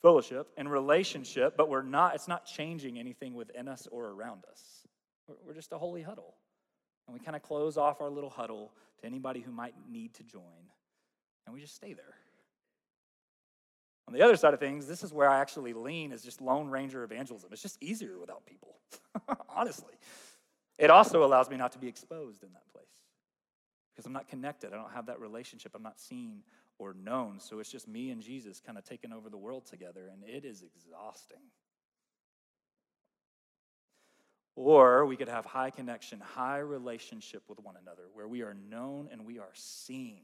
fellowship and relationship, but we're not, it's not changing anything within us or around us. We're, we're just a holy huddle. And we kind of close off our little huddle to anybody who might need to join, and we just stay there. On the other side of things, this is where I actually lean as just Lone Ranger evangelism. It's just easier without people, honestly. It also allows me not to be exposed in that place because I'm not connected. I don't have that relationship. I'm not seen or known. So it's just me and Jesus kind of taking over the world together, and it is exhausting. Or we could have high connection, high relationship with one another, where we are known and we are seen.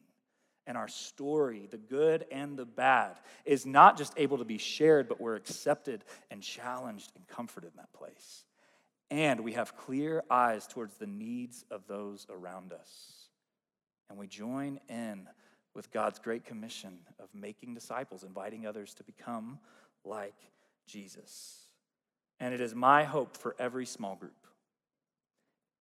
And our story, the good and the bad, is not just able to be shared, but we're accepted and challenged and comforted in that place. And we have clear eyes towards the needs of those around us. And we join in with God's great commission of making disciples, inviting others to become like Jesus. And it is my hope for every small group,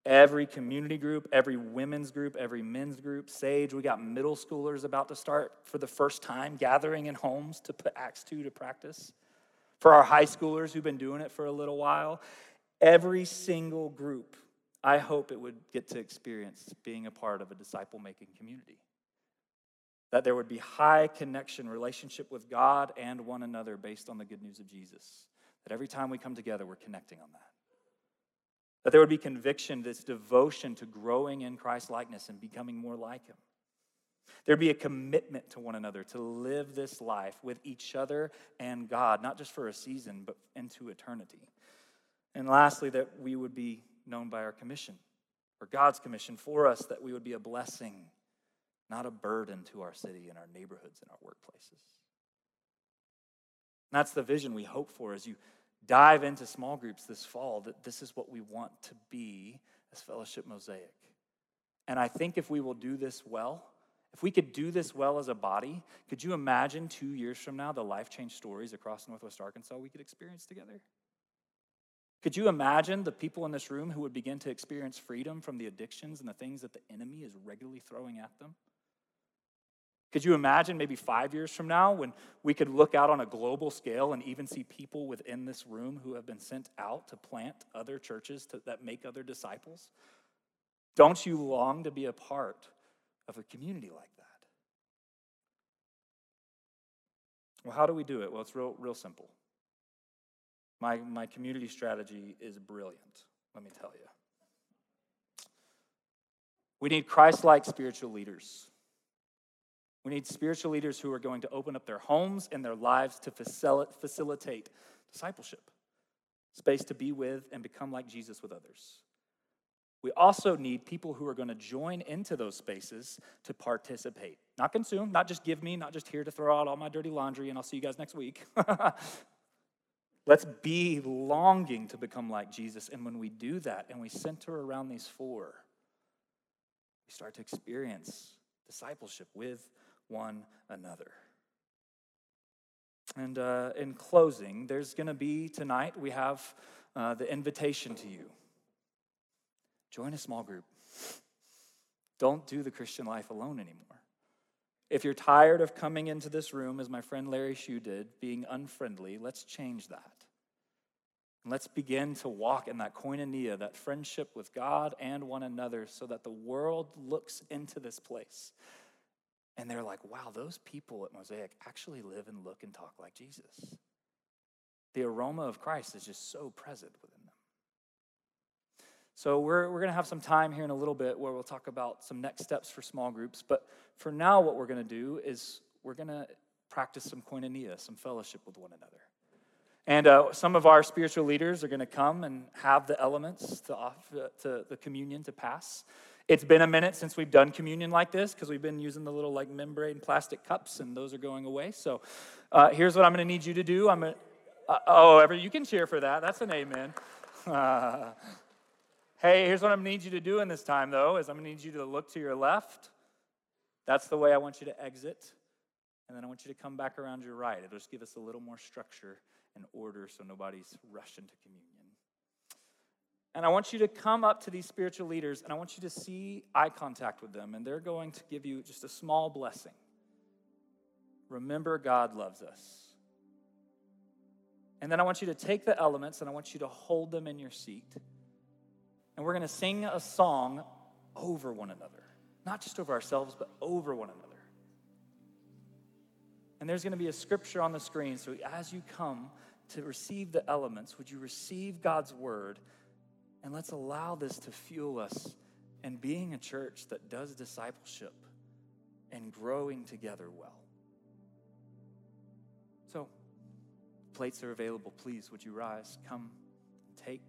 every community group, every women's group, every men's group. Sage, we got middle schoolers about to start for the first time gathering in homes to put Acts 2 to practice. For our high schoolers who've been doing it for a little while, every single group, I hope it would get to experience being a part of a disciple making community. That there would be high connection, relationship with God and one another based on the good news of Jesus. That every time we come together, we're connecting on that. That there would be conviction, this devotion to growing in Christ likeness and becoming more like Him. There'd be a commitment to one another to live this life with each other and God, not just for a season, but into eternity. And lastly, that we would be known by our commission, or God's commission for us, that we would be a blessing, not a burden to our city and our neighborhoods and our workplaces. And that's the vision we hope for as you dive into small groups this fall, that this is what we want to be as Fellowship Mosaic. And I think if we will do this well, if we could do this well as a body, could you imagine two years from now the life change stories across Northwest Arkansas we could experience together? Could you imagine the people in this room who would begin to experience freedom from the addictions and the things that the enemy is regularly throwing at them? Could you imagine maybe five years from now when we could look out on a global scale and even see people within this room who have been sent out to plant other churches to, that make other disciples? Don't you long to be a part of a community like that? Well, how do we do it? Well, it's real, real simple. My, my community strategy is brilliant, let me tell you. We need Christ like spiritual leaders. We need spiritual leaders who are going to open up their homes and their lives to facilitate discipleship, space to be with and become like Jesus with others. We also need people who are going to join into those spaces to participate. Not consume, not just give me, not just here to throw out all my dirty laundry and I'll see you guys next week. Let's be longing to become like Jesus. And when we do that and we center around these four, we start to experience discipleship with one another. And uh, in closing, there's going to be tonight, we have uh, the invitation to you. Join a small group. Don't do the Christian life alone anymore. If you're tired of coming into this room, as my friend Larry Shue did, being unfriendly, let's change that. Let's begin to walk in that koinonia, that friendship with God and one another, so that the world looks into this place and they're like, wow, those people at Mosaic actually live and look and talk like Jesus. The aroma of Christ is just so present within them. So, we're, we're going to have some time here in a little bit where we'll talk about some next steps for small groups. But for now, what we're going to do is we're going to practice some koinonia, some fellowship with one another. And uh, some of our spiritual leaders are going to come and have the elements to, off, uh, to the communion to pass. It's been a minute since we've done communion like this because we've been using the little like membrane plastic cups, and those are going away. So uh, here's what I'm going to need you to do. I'm to, uh, oh, ever you can cheer for that. That's an amen. hey, here's what I'm going to need you to do in this time, though, is I'm going to need you to look to your left. That's the way I want you to exit. And then I want you to come back around your right. It'll just give us a little more structure and order so nobody's rushed into communion. And I want you to come up to these spiritual leaders and I want you to see eye contact with them, and they're going to give you just a small blessing. Remember, God loves us. And then I want you to take the elements and I want you to hold them in your seat. And we're going to sing a song over one another, not just over ourselves, but over one another. And there's going to be a scripture on the screen. So as you come to receive the elements, would you receive God's word? And let's allow this to fuel us in being a church that does discipleship and growing together well. So, plates are available. Please, would you rise? Come, take,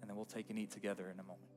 and then we'll take and eat together in a moment.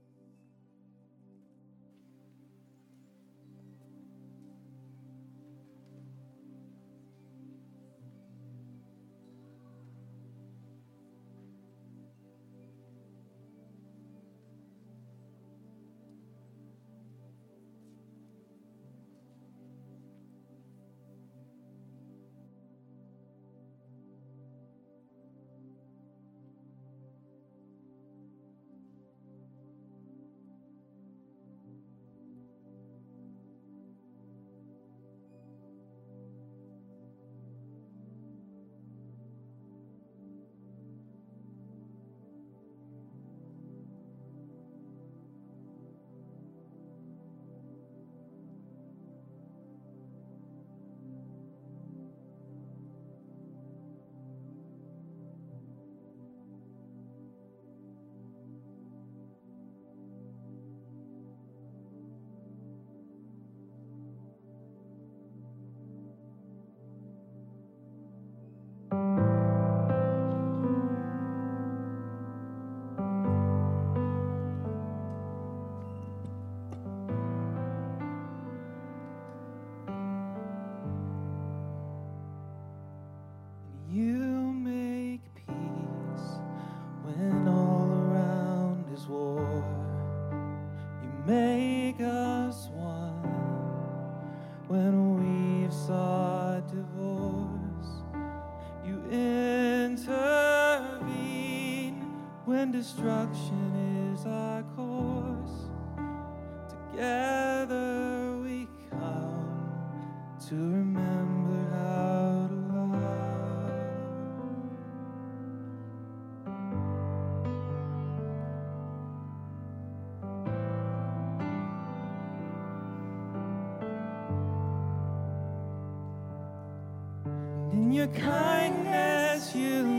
Your kindness, you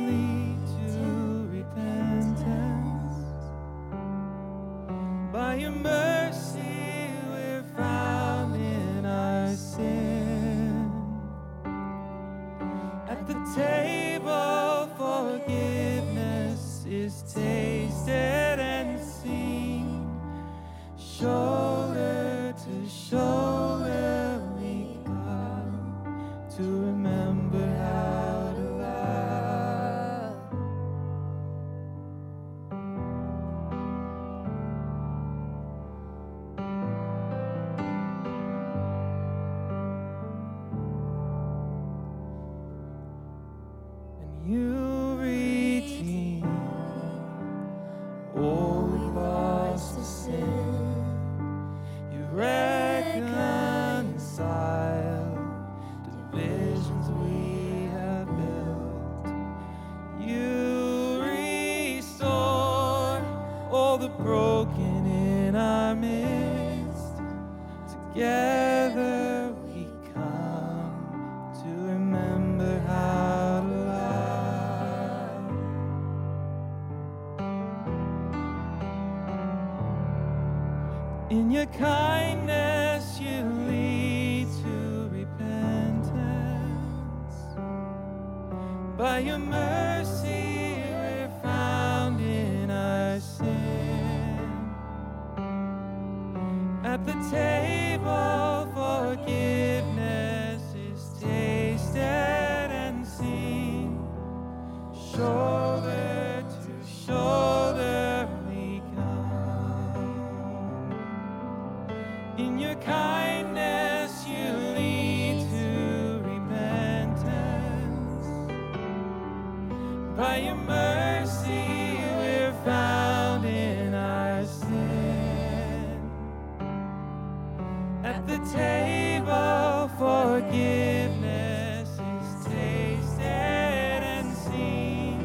At the table, forgiveness is tasted and seen.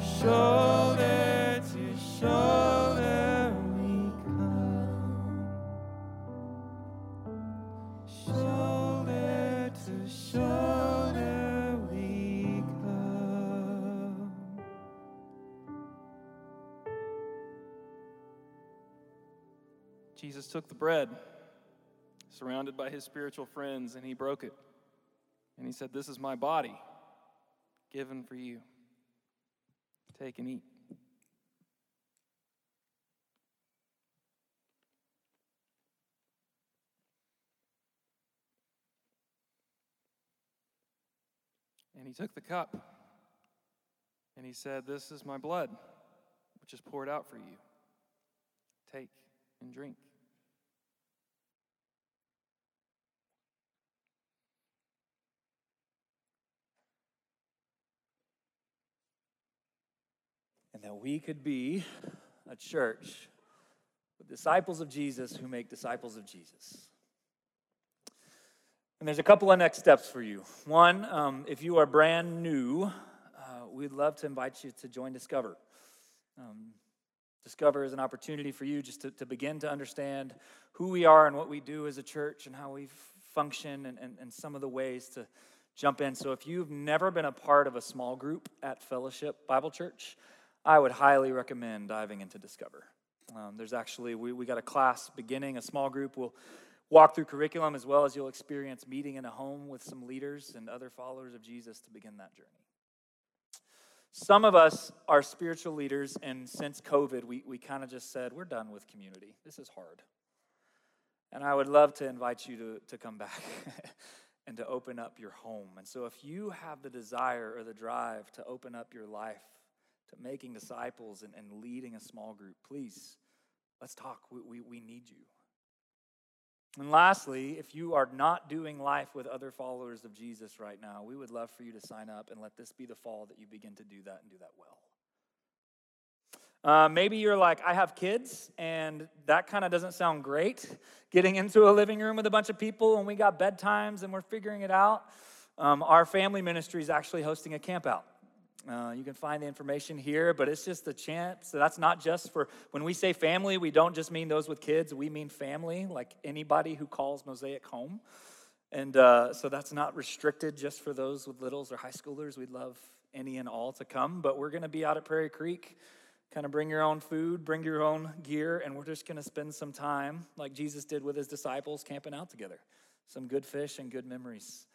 Shoulder to shoulder, we come. Shoulder to shoulder, we come. Jesus took the bread, surrounded by his spiritual friends, and he broke it. And he said, This is my body, given for you. Take and eat. And he took the cup, and he said, This is my blood, which is poured out for you. Take and drink. and that we could be a church with disciples of Jesus who make disciples of Jesus. And there's a couple of next steps for you. One, um, if you are brand new, uh, we'd love to invite you to join Discover. Um, Discover is an opportunity for you just to, to begin to understand who we are and what we do as a church and how we function and, and, and some of the ways to jump in. So if you've never been a part of a small group at Fellowship Bible Church, I would highly recommend diving into Discover. Um, there's actually, we, we got a class beginning, a small group. We'll walk through curriculum as well as you'll experience meeting in a home with some leaders and other followers of Jesus to begin that journey. Some of us are spiritual leaders, and since COVID, we, we kind of just said, we're done with community. This is hard. And I would love to invite you to, to come back and to open up your home. And so, if you have the desire or the drive to open up your life to making disciples and, and leading a small group, please, let's talk. We, we, we need you. And lastly, if you are not doing life with other followers of Jesus right now, we would love for you to sign up and let this be the fall that you begin to do that and do that well. Uh, maybe you're like, I have kids, and that kind of doesn't sound great. Getting into a living room with a bunch of people, and we got bedtimes, and we're figuring it out. Um, our family ministry is actually hosting a camp out. Uh, you can find the information here, but it's just a chance. So that's not just for when we say family, we don't just mean those with kids, we mean family, like anybody who calls Mosaic home. And uh, so that's not restricted just for those with littles or high schoolers. We'd love any and all to come, but we're going to be out at Prairie Creek. Kind of bring your own food, bring your own gear, and we're just going to spend some time, like Jesus did with his disciples, camping out together. Some good fish and good memories.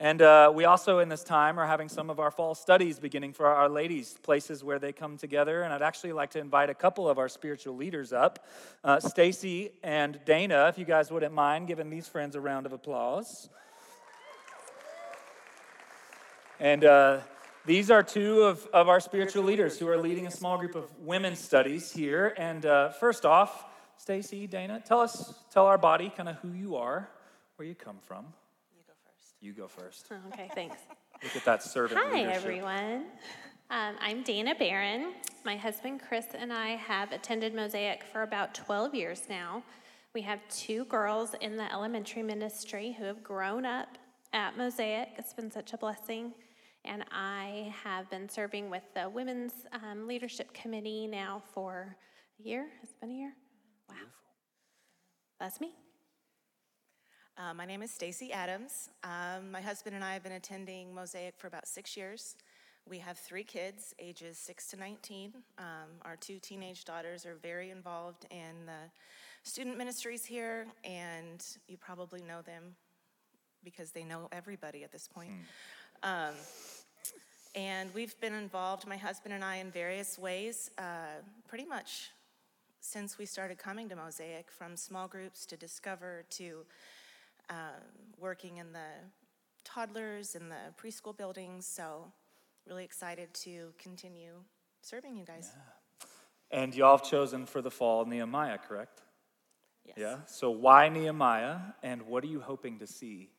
And uh, we also, in this time, are having some of our fall studies beginning for our ladies, places where they come together. And I'd actually like to invite a couple of our spiritual leaders up uh, Stacy and Dana, if you guys wouldn't mind giving these friends a round of applause. And uh, these are two of, of our spiritual leaders who are leading a small group of women's studies here. And uh, first off, Stacy, Dana, tell us, tell our body kind of who you are, where you come from. You go first. Okay, thanks. Look at that servant Hi, leadership. everyone. Um, I'm Dana Barron. My husband Chris and I have attended Mosaic for about 12 years now. We have two girls in the elementary ministry who have grown up at Mosaic. It's been such a blessing. And I have been serving with the Women's um, Leadership Committee now for A year? It's it been a year? Wow. That's me. Uh, my name is Stacy Adams. Um, my husband and I have been attending Mosaic for about six years. We have three kids, ages 6 to 19. Um, our two teenage daughters are very involved in the student ministries here, and you probably know them because they know everybody at this point. Um, and we've been involved, my husband and I, in various ways, uh, pretty much since we started coming to Mosaic, from small groups to Discover to um, working in the toddlers and the preschool buildings. So, really excited to continue serving you guys. And y'all have chosen for the fall Nehemiah, correct? Yes. Yeah. So why Nehemiah, and what are you hoping to see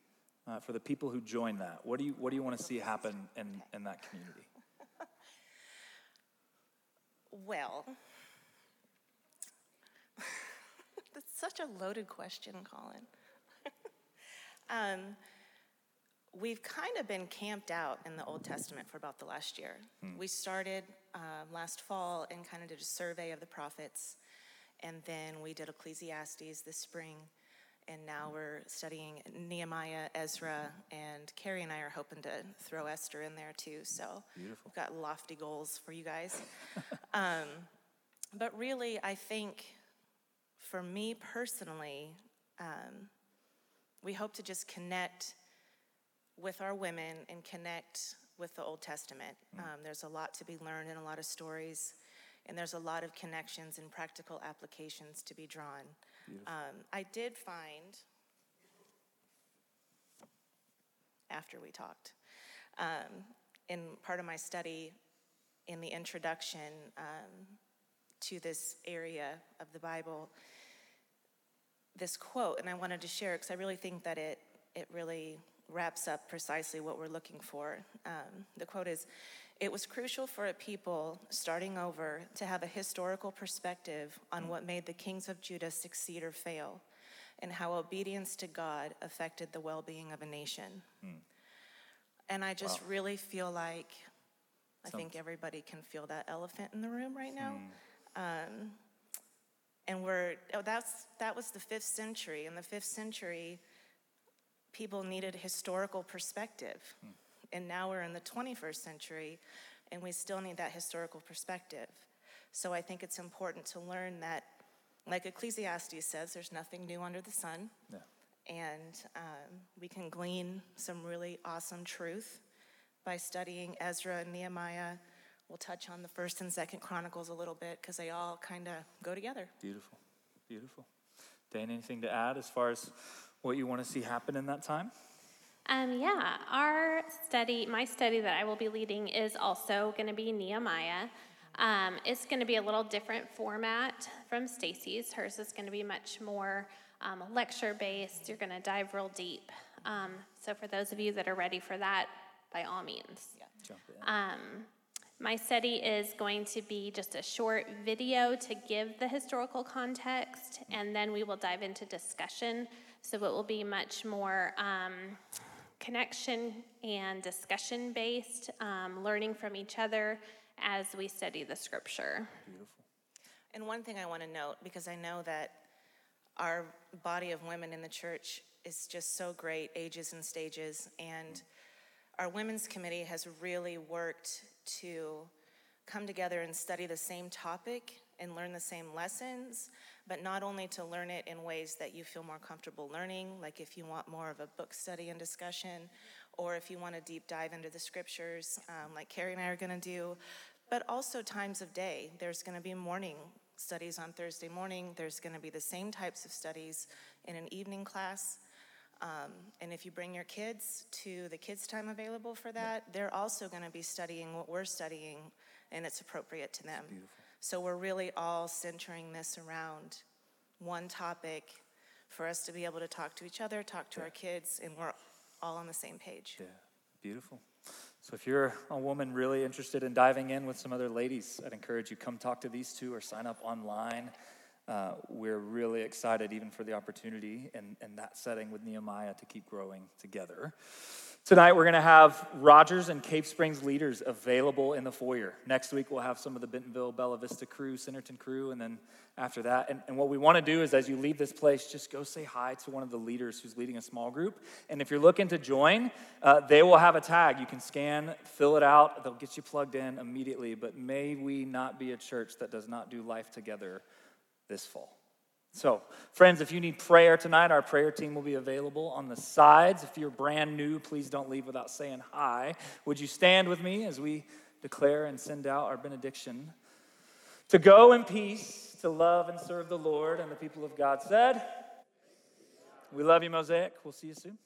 uh, for the people who join that? What do you What do you want to see happen in in that community? Well, that's such a loaded question, Colin. Um, we've kind of been camped out in the Old Testament for about the last year. We started um, last fall and kind of did a survey of the prophets, and then we did Ecclesiastes this spring. And now we're studying Nehemiah, Ezra, and Carrie and I are hoping to throw Esther in there too. So Beautiful. we've got lofty goals for you guys. um, but really, I think for me personally, um, we hope to just connect with our women and connect with the Old Testament. Um, there's a lot to be learned and a lot of stories, and there's a lot of connections and practical applications to be drawn. Um, I did find, after we talked, um, in part of my study, in the introduction um, to this area of the Bible, this quote, and I wanted to share it because I really think that it, it really wraps up precisely what we're looking for. Um, the quote is It was crucial for a people starting over to have a historical perspective on what made the kings of Judah succeed or fail, and how obedience to God affected the well being of a nation. And I just really feel like I think everybody can feel that elephant in the room right now. Um, and we're oh, that's that was the fifth century. In the fifth century, people needed historical perspective, and now we're in the 21st century, and we still need that historical perspective. So I think it's important to learn that, like Ecclesiastes says, there's nothing new under the sun, Yeah. and um, we can glean some really awesome truth by studying Ezra and Nehemiah. We'll touch on the first and second Chronicles a little bit because they all kind of go together. Beautiful, beautiful. Dan, anything to add as far as what you want to see happen in that time? Um, yeah, our study, my study that I will be leading is also going to be Nehemiah. Um, it's going to be a little different format from Stacy's. Hers is going to be much more um, lecture based. You're going to dive real deep. Um, so, for those of you that are ready for that, by all means. Jump in. Um, my study is going to be just a short video to give the historical context, and then we will dive into discussion. So it will be much more um, connection and discussion based, um, learning from each other as we study the scripture. Beautiful. And one thing I want to note, because I know that our body of women in the church is just so great, ages and stages, and our women's committee has really worked to come together and study the same topic and learn the same lessons, but not only to learn it in ways that you feel more comfortable learning, like if you want more of a book study and discussion, or if you want to deep dive into the scriptures, um, like Carrie and I are going to do, but also times of day. There's going to be morning studies on Thursday morning, there's going to be the same types of studies in an evening class. Um, and if you bring your kids to the kids' time available for that, they're also going to be studying what we're studying, and it's appropriate to them. So we're really all centering this around one topic for us to be able to talk to each other, talk to our kids, and we're all on the same page. Yeah, beautiful. So if you're a woman really interested in diving in with some other ladies, I'd encourage you come talk to these two or sign up online. Uh, we're really excited even for the opportunity in, in that setting with Nehemiah to keep growing together. Tonight, we're going to have Rogers and Cave Springs leaders available in the foyer. Next week, we'll have some of the Bentonville, Bella Vista crew, Centerton crew, and then after that. And, and what we want to do is, as you leave this place, just go say hi to one of the leaders who's leading a small group. And if you're looking to join, uh, they will have a tag. You can scan, fill it out, they'll get you plugged in immediately. But may we not be a church that does not do life together this fall. So, friends, if you need prayer tonight, our prayer team will be available on the sides. If you're brand new, please don't leave without saying hi. Would you stand with me as we declare and send out our benediction? To go in peace, to love and serve the Lord, and the people of God said, We love you, Mosaic. We'll see you soon.